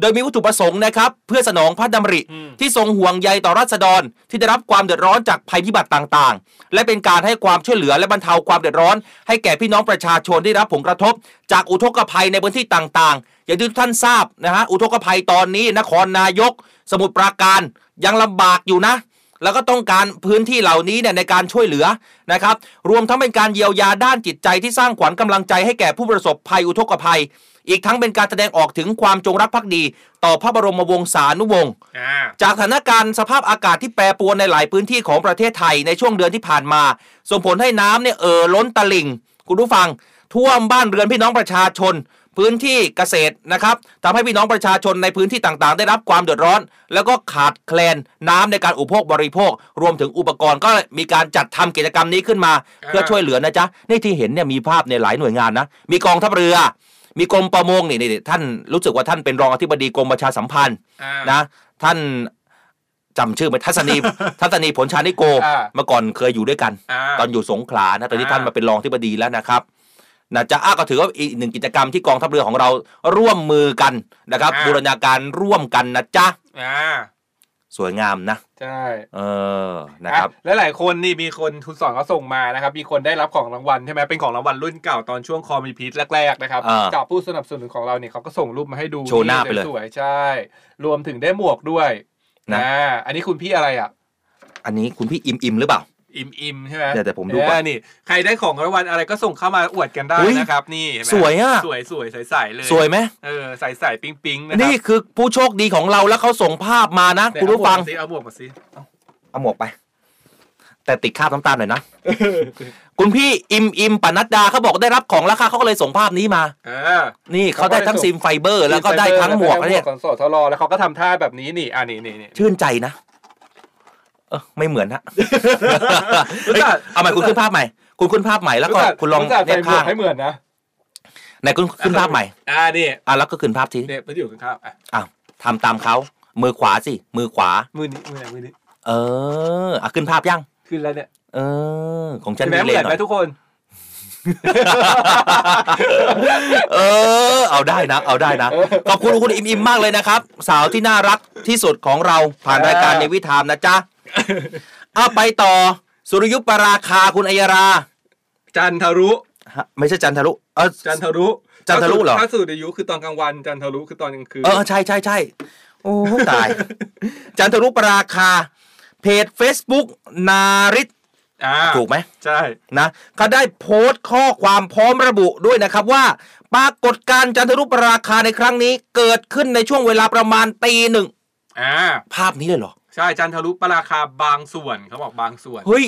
Speaker 2: โดยมีวัตถุประสงค์นะครับเพื่อสนองพระดำริที่ทรงห่วงใยต่อราษฎรที่ได้รับความเดือดร้อนจากภัยพิบัติต่างๆ และเป็นการให้ความช่วยเหลือและบรรเทาความเดือดร้อน ให้แก่พี่น้องประชาชนที่ได้รับผลกระทบ จากอุทกภัยในพื้นที่ต่างๆ อย่างที่ทุกท่านทราบนะฮะอุทกภัยตอนนี้นครนายก สมุทรปราการยังลำบากอยู่นะแล้วก็ต้องการพื้นที่เหล่านี้เนี่ยในการช่วยเหลือนะครับ รวมทั้งเป็นการเยียวยาด้านจิตใจที่สร้างขวัญกำลังใจให้แก่ผู้ประสบภัยอุทกภัย อีกทั้งเป็นการแสดงออกถึงความจงรักภักดี ต่อพระบรมวงศานุวงศ์
Speaker 3: อ่า
Speaker 2: จากสถานการณ์สภาพอากาศที่แปรปรวนในหลายพื้นที่ของประเทศไทยในช่วงเดือนที่ผ่านมา ส่งผลให้น้ำเนี่ยเอ่อล้นตลิ่ง คุณผู้ฟัง ท่วมบ้านเรือนพี่น้องประชาชน พื้นที่เกษตรนะครับทำให้พี่น้องประชาชนในพื้นที่ต่างๆ ได้รับความเดือดร้อน แล้วก็ขาดแคลนน้ำในการอุปโภคบริโภค รวมถึงอุปกรณ์ก็มีการจัดทำกิจกรรมนี้ขึ้นมา เพื่อช่วยเหลือนะจ๊ะนี่ที่เห็นเนี่ยมีภาพในหลายหน่วยงานนะมีกองทัพเรือ มีกรมประมงนี่นี่ท่านรู้สึกว่าท่านเป็นรองอธิบดีกรมประชาสัมพันธ์
Speaker 3: อ่า
Speaker 2: นะท่านจำชื่อไหมทัศนีทัศนีผลชานิโก
Speaker 3: อ่า
Speaker 2: เมื่อก่อนเคยอยู่ด้วยกัน
Speaker 3: อ่า
Speaker 2: ตอนอยู่สงขลานะตอนนี้
Speaker 3: อ่า
Speaker 2: ท่านมาเป็นรองที่บดีแล้วนะครับนะจะอ้าก็ถือว่าอีกหนึ่งกิจกรรมที่กองทัพเรือของเราร่วมมือกันนะครับบูรณาการร่วมกันนะจ๊ะ
Speaker 3: อ่า
Speaker 2: สวยงามนะ
Speaker 3: ใช่
Speaker 2: เออ นะครับ
Speaker 3: และหลายคนนี่มีคนทุนสอนเขาส่งมานะครับ มีคนได้รับของรางวัลใช่ไหมเป็นของรางวัลรุ่นเก่าตอนช่วงคอมีพีทแรกๆนะครับ
Speaker 2: อ่า
Speaker 3: จากผู้สนับสนุนของเราเนี่ยเขาก็ส่งรูปมาให้ดู
Speaker 2: โชว์หน้าไปเลย
Speaker 3: สวยๆใช่ รวมถึงได้หมวกด้วย
Speaker 2: นะ
Speaker 3: อ่าอันนี้คุณพี่อะไรอะ
Speaker 2: อันนี้คุณพี่อิมอิมหรือเปล่า
Speaker 3: อิมอิมใช่ไหม
Speaker 2: เดี๋ยวแต่ผมดูก่อน
Speaker 3: เออนี่ใครได้ของรางวัลอะไรก็ส่งเข้ามาอวดกันได้
Speaker 2: อุ๊ย
Speaker 3: นะครับ นี่เห็นไหม
Speaker 2: สวยอะ
Speaker 3: สวยสวยใสๆเลย
Speaker 2: สวยไหม
Speaker 3: เออใสๆปิ๊งปิ๊งๆนะครับ
Speaker 2: นี่คือผู้โชคดีของเราแล้วเขาส่งภาพมานะ
Speaker 3: ไหน
Speaker 2: คุณผู้ฟัง
Speaker 3: เอาหมวกมาสิเอาหมวกมาสิ
Speaker 2: เอาหมวกไป แต่ติดคราบน้ำตาลหน่อยนะคุณพี่อิมอิมปนัดดาเขาบอกได้รับของรางวัลเขาก็เลยส่งภาพนี้มา
Speaker 3: อ่า
Speaker 2: นี่เขาได้ทั้งซิมไฟเบอร์ แล้วก็ได้ทั้งหมวก
Speaker 3: แล้
Speaker 2: นะเนี่ย
Speaker 3: ของสทรแล้วเขาก็ทำท่าแบบนี้นี่อ่านี่นี่นี่
Speaker 2: ชื่นใจนะเออไม่เหมือนฮะ
Speaker 3: รู้จัก
Speaker 2: เฮ้ยเอาใหม่คุณขึ้นภาพใหม่ คุณขึ้นภาพใหม่แล้วก็
Speaker 3: รู้จั
Speaker 2: คุณลอง
Speaker 3: รู้จัก
Speaker 2: เนีย
Speaker 3: ใส่หมว
Speaker 2: ข้ากง
Speaker 3: ให้เหมือนนะ
Speaker 2: ไหนคุณขึ้นภาพใหม่
Speaker 3: อ่านี่
Speaker 2: อะแล้วก็ขึ้นภาพที
Speaker 3: เนี่ยมันอยู่ข้างๆอะ
Speaker 2: อ้าวทำตามเขามือขวาสิ มือขวา
Speaker 3: มือนี้มือไหนมือนี้
Speaker 2: เอออะขึ้นภาพยัง
Speaker 3: ขึ้นแล้วเนี่ย
Speaker 2: เออ ของฉัน
Speaker 3: เห็นไหม
Speaker 2: มี
Speaker 3: เห
Speaker 2: เล
Speaker 3: มือนน
Speaker 2: หน่
Speaker 3: ไหม
Speaker 2: อย
Speaker 3: ทุกคน
Speaker 2: เออ เอาได้นะ เอาได้นะ ขอบคุณคุณอิมอิมมากเลยนะครับ สาวที่น่ารักที่สุดของเราผ่านรายการในวิถามนะจ๊ะเอาไปต่อ สุริยุปราคาคุณอัยรา
Speaker 3: จันทรุ
Speaker 2: ฮะไม่ใช่จันทรุเออ
Speaker 3: จันทรุ
Speaker 2: จันทรุเหรอ
Speaker 3: ถ้าสูตรอายุคือตอนกลางวันจันทรุคือตอนกลางคืน
Speaker 2: เออใช่ใช่ใช่โอ้ตาย จันทรุปราคา เพจ Facebook นาริต
Speaker 3: อ่า
Speaker 2: ถูกไหม
Speaker 3: ใช่
Speaker 2: นะเขาได้โพสต์ข้อความพร้อมระบุด้วยนะครับว่า ปรากฏการณ์จันทรุปราคาในครั้งนี้ เกิดขึ้นในช่วงเวลาประมาณตีหนึ่ง
Speaker 3: อ่า
Speaker 2: ภาพนี้เลยเหรอ
Speaker 3: ใช่จันทรุปราคาบางส่วนเขาบอกบางส่วน
Speaker 2: เฮ้ย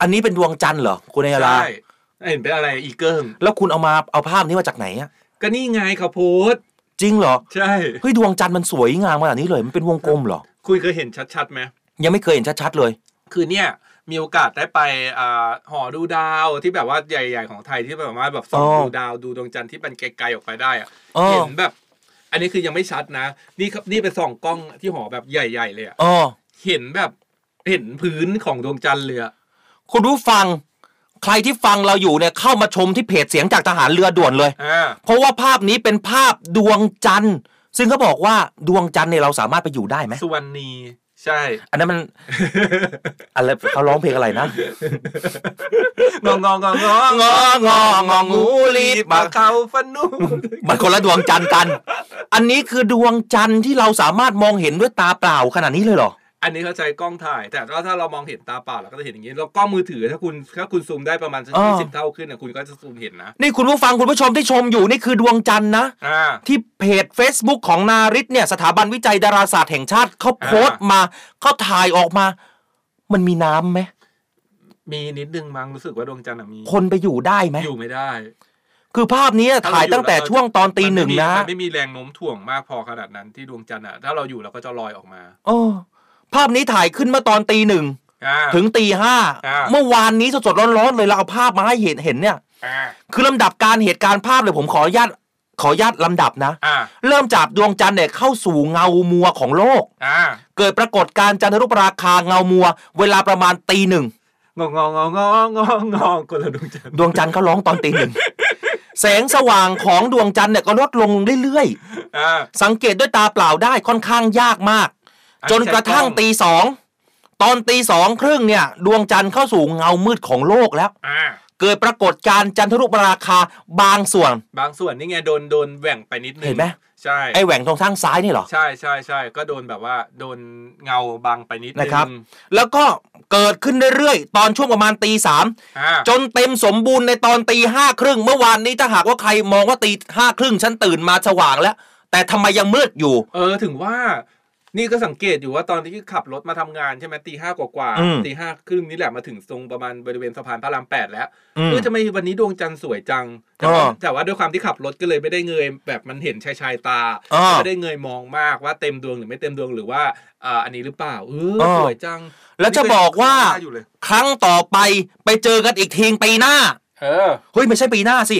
Speaker 2: อันนี้เป็นดวงจันทร์เหรอคุณอัยรา
Speaker 3: ใช่เห็นเป็นอะไรอีเกิ้ง
Speaker 2: แล้วคุณเอามาเอาภาพนี้มาจากไหนอะ
Speaker 3: ก็นี่ไงเขาโพสต์
Speaker 2: จริงเหรอ
Speaker 3: ใช่
Speaker 2: เฮ้ยดวงจันทร์มันสวยงามขนาดนี้เลยมันเป็นวงกลมเหรอ
Speaker 3: คุณเคยเห็นชัดๆไหม
Speaker 2: ยังไม่เคยเห็นชัดๆเลย
Speaker 3: คือเนี่ยมีโอกาสได้ไปอ่าหอดูดาวที่แบบว่าใหญ่ๆของไทยที่แบบว่าแบบส่อง
Speaker 2: อ๋อ
Speaker 3: ดูดาวดูดวงจันทร์ที่มันไกลๆออกไปได้อะ
Speaker 2: อ๋อ
Speaker 3: เห็นแบบ อันนี้คือยังไม่ชัดนะ นี่ครับนี่ไปส่องกล้องที่หอแบบใหญ่ ๆ เลยอะ
Speaker 2: อ๋อ
Speaker 3: เห็นแบบเห็นพื้นของดวงจันทร์เลยอะ
Speaker 2: คุณผู้ฟัง ใครที่ฟังเราอยู่เนี่ยเข้ามาชมที่เพจเสียงจากทหารเรือด่วนเลย
Speaker 3: อ่า
Speaker 2: เพราะว่าภาพนี้เป็นภาพดวงจันทร์ ซึ่งเขาบอกว่าดวงจันทร์เนี่ยเราสามารถไปอยู่ได้ไหม
Speaker 3: สุวรรณีใช่
Speaker 2: อันนั้นมัน อะไรเขาร้องเพลงอะไรนะ
Speaker 3: งองงองงอง
Speaker 2: งองององูรีบ
Speaker 3: ปาเขาฟันนู
Speaker 2: มันคนละดวงจันทร์กัน อันนี้คือดวงจันทร์ที่เราสามารถมองเห็นด้วยตาเปล่าขนาดนี้เลยเหรอ
Speaker 3: อันนี้เขาใช้กล้องถ่าย แต่ว่าถ้าเรามองเห็นตาเปล่าเราก็จะเห็นอย่างนี้แล้วกล้องมือถือถ้าคุณถ้าคุณซูมได้ประมาณสัก
Speaker 2: อ๋อ
Speaker 3: ยี่สิบเท่าขึ้นนะคุณก็จะซูมเห็นนะ
Speaker 2: นี่คุณผู้ฟังคุณผู้ชมที่ชมอยู่นี่คือดวงจันทร์นะ
Speaker 3: อ่า
Speaker 2: ที่เพจ Facebook ของนาริตเนี่ยสถาบันวิจัยดาราศาสตร์แห่งชาติเขาโพสต์มาเขาถ่ายออกมา มันมีน้ำไหม
Speaker 3: มีนิดนึงมั้งรู้สึกว่าดวงจันทร์อะมี
Speaker 2: คนไปอยู่ได้ไหม
Speaker 3: อยู่ไม่ได้
Speaker 2: คือภาพนี้ถ่ายตั้งแต่ช่วงตอนตีหนึ่งนะ
Speaker 3: มันไม่มีแรงโน้มถ่วงมากพอขนาดนั้นที่ดวงจันทร์อะถ้าเราอยู่เราก็จะลอยออกมา
Speaker 2: โอ้ ภาพนี้ถ่ายขึ้นเมื่อตอนตีหนึ่ง
Speaker 3: อ่า
Speaker 2: ถึงตีห้า
Speaker 3: อ่า
Speaker 2: เมื่อวานนี้สดๆร้อนๆเลยเราเอาภาพมาให้เห็นเห็นเนี่ย
Speaker 3: อ่า
Speaker 2: คือลำดับการเหตุการณ์ภาพเลยผมขออนุญาตขออนุญาตลำดับนะ
Speaker 3: อ่า
Speaker 2: เริ่มจากดวงจันทร์เนี่ยเข้าสู่เงามัวของโลก
Speaker 3: อ่า
Speaker 2: เกิดปรากฏการณ์จันทรุปราคาเงามัว เวลาประมาณตีหนึ่ง
Speaker 3: งองงองงองงองงองงองคนละดวงจันทร์
Speaker 2: ดวงจันทร์เขาร้องตอนตีหนึ่งแสงสว่างของดวงจันทร์เนี่ยก็ลดลงเรื่อย
Speaker 3: อ่า
Speaker 2: ๆสังเกตด้วยตาเปล่าได้ค่อนข้างยากมาก
Speaker 3: อัน
Speaker 2: จนกระทั่ง
Speaker 3: ใช้กล้อง
Speaker 2: ตีสองตอนตีสองครึ่งเนี่ย ดวงจันทร์เข้าสู่เงามืดของโลกแล้ว
Speaker 3: อ่า
Speaker 2: เกิดปรากฏการณ์จันทรุปราคาบางส่วน
Speaker 3: บางส่วนนี่ไงโดนโดนแหว่งไปนิดนึง
Speaker 2: เห็นไหม
Speaker 3: ใช่
Speaker 2: ไอ้แหว่งตรงข้างซ้ายนี่เหรอ
Speaker 3: ใช่ใช่ใช่ก็โดนแบบว่าโดนเงาบังไปนิดนึง
Speaker 2: นะครับ แล้วก็เกิดขึ้นเรื่อยๆ ตอนช่วงประมาณตีสาม
Speaker 3: อ่า
Speaker 2: จนเต็มสมบูรณ์ในตอนตีห้าครึ่งเมื่อวานนี้ถ้าหากว่าใครมองว่าตีห้าครึ่งฉันตื่นมาสว่างแล้ว แต่ทำไมยังมืดอยู่
Speaker 3: เออถึงว่า นี่ก็สังเกตอยู่ว่าตอนที่ขับรถมาทำงานใช่ไหมตีห้ากว่า
Speaker 2: อืม
Speaker 3: ๆตีห้าครึ่งนี่แหละมาถึงตรงประมาณบริเวณสะพานพระรามแปดแล้ว
Speaker 2: อืม
Speaker 3: เออทำไมวันนี้ดวงจันทร์สวยจังแต่ว่า
Speaker 2: อ๋อ
Speaker 3: แต่ว่าด้วยความที่ขับรถก็เลยไม่ได้เงยแบบมันเห็นชายชายๆตา
Speaker 2: อ๋อ
Speaker 3: ไม่ได้เงยมองมากว่าเต็มดวงหรือไม่เต็มดวงหรือว่าอ่าอันนี้หรือเปล่า เออ
Speaker 2: อ๋อ
Speaker 3: สวยจัง
Speaker 2: แล้วจะบอกว่า
Speaker 3: นี่ก็อยู่เลย
Speaker 2: ครั้งต่อไปไปเจอกันอีกทีปีหน้า
Speaker 3: เออ
Speaker 2: เฮ้ยไม่ใช่ปีหน้าสิ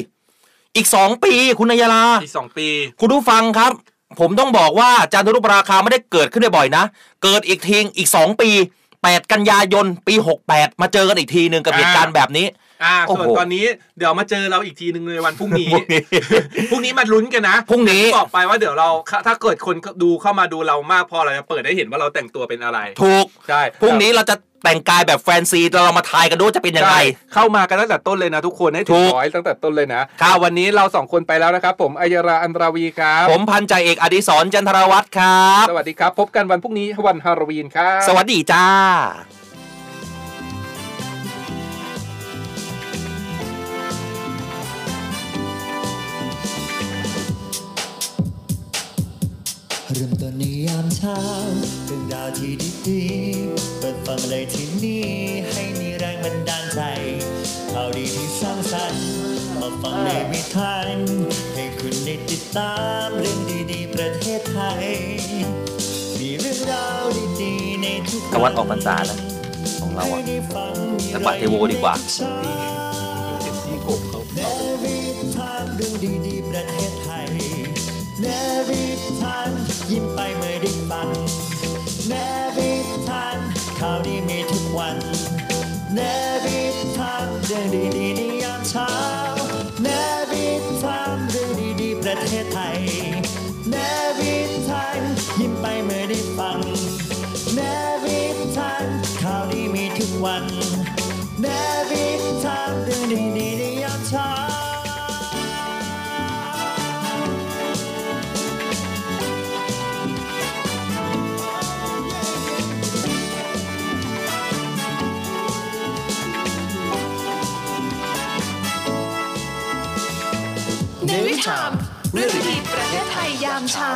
Speaker 2: อีกสองปีคุณนายลา
Speaker 3: อีกสองปี
Speaker 2: คุณผู้ฟังครับ ผมต้องบอกว่าจันทรุปราคาไม่ได้เกิดขึ้นได้บ่อยนะ เกิดอีกทีอีกสองปี 8 กันยายนปี 68 มาเจอกันอีกทีหนึ่งกับเหตุการณ์แบบนี้
Speaker 3: อ่า
Speaker 2: โอ้
Speaker 3: ส่วน
Speaker 2: โห
Speaker 3: ตอนนี้เดี๋ยวมาเจอเราอีกทีหนึ่งในวันพรุ่งนี้พรุ่งนี้มาลุ้นกันนะ
Speaker 2: พรุ่งนี้
Speaker 3: บอกไปว่าเดี๋ยวเราถ้าเกิดคนดูเข้ามาดูเรามากพอเราจะเปิดให้เห็นว่าเราแต่งตัวเป็นอะไร
Speaker 2: ถูก
Speaker 3: ใช่
Speaker 2: พรุ่งนี้เราจะแต่งกายแบบแฟนซีแล้วเรามาทายกันดูว่าจะเป็นยังไง
Speaker 3: ใช่เข้ามากันตั้งแต่ต้นเลยนะทุกคนให้ถึ
Speaker 2: ถู
Speaker 3: ง
Speaker 2: ก
Speaker 3: ร้อยตั้งแต่ต้นเลยนะครับวันนี้เราสองคนไปแล้วนะครับ ผมอัยราอันราวีครับ
Speaker 2: ผมพันจ่าเอกอดิศรจันทรวัฒน์ครับ
Speaker 3: สวัสดีครับ พบกันวันพรุ่งนี้วันฮาโลวีนครับ
Speaker 2: สวัสดีจ้า
Speaker 11: เริ่มต้นในยามเช้าเรื่องราวที่ดีๆเปิดฟังเลยที่นี่ให้มีแรงบันดาลใจข่าวดีที่สร้างสรรค์มาฟังในวิถีให้คุณได้ติดตามเรื่องดีๆ ประเทศไทย มีเรื่องราวดีๆในทุก
Speaker 2: ตะวันออกพรรษานะของเราอะจังหวัดเทโวดีกว่า
Speaker 11: เนวิทานเรื่องดีๆประเทศไทยเนวิทาน ยิ้มไปเมื่อได้ฟังเนวิทานข่าวดีมีทุกวันเนวิทานเรื่องดีๆในยามเช้าเนวิทานเรื่องดีๆประเทศไทยเนวิทานยิ้มไปเมื่อได้ฟังเนวิทานข่าวดีมีทุกวันเนวิทานเรื่องดีๆ เน
Speaker 9: วิทามเรื่องดีประเทศไทยยามเช้า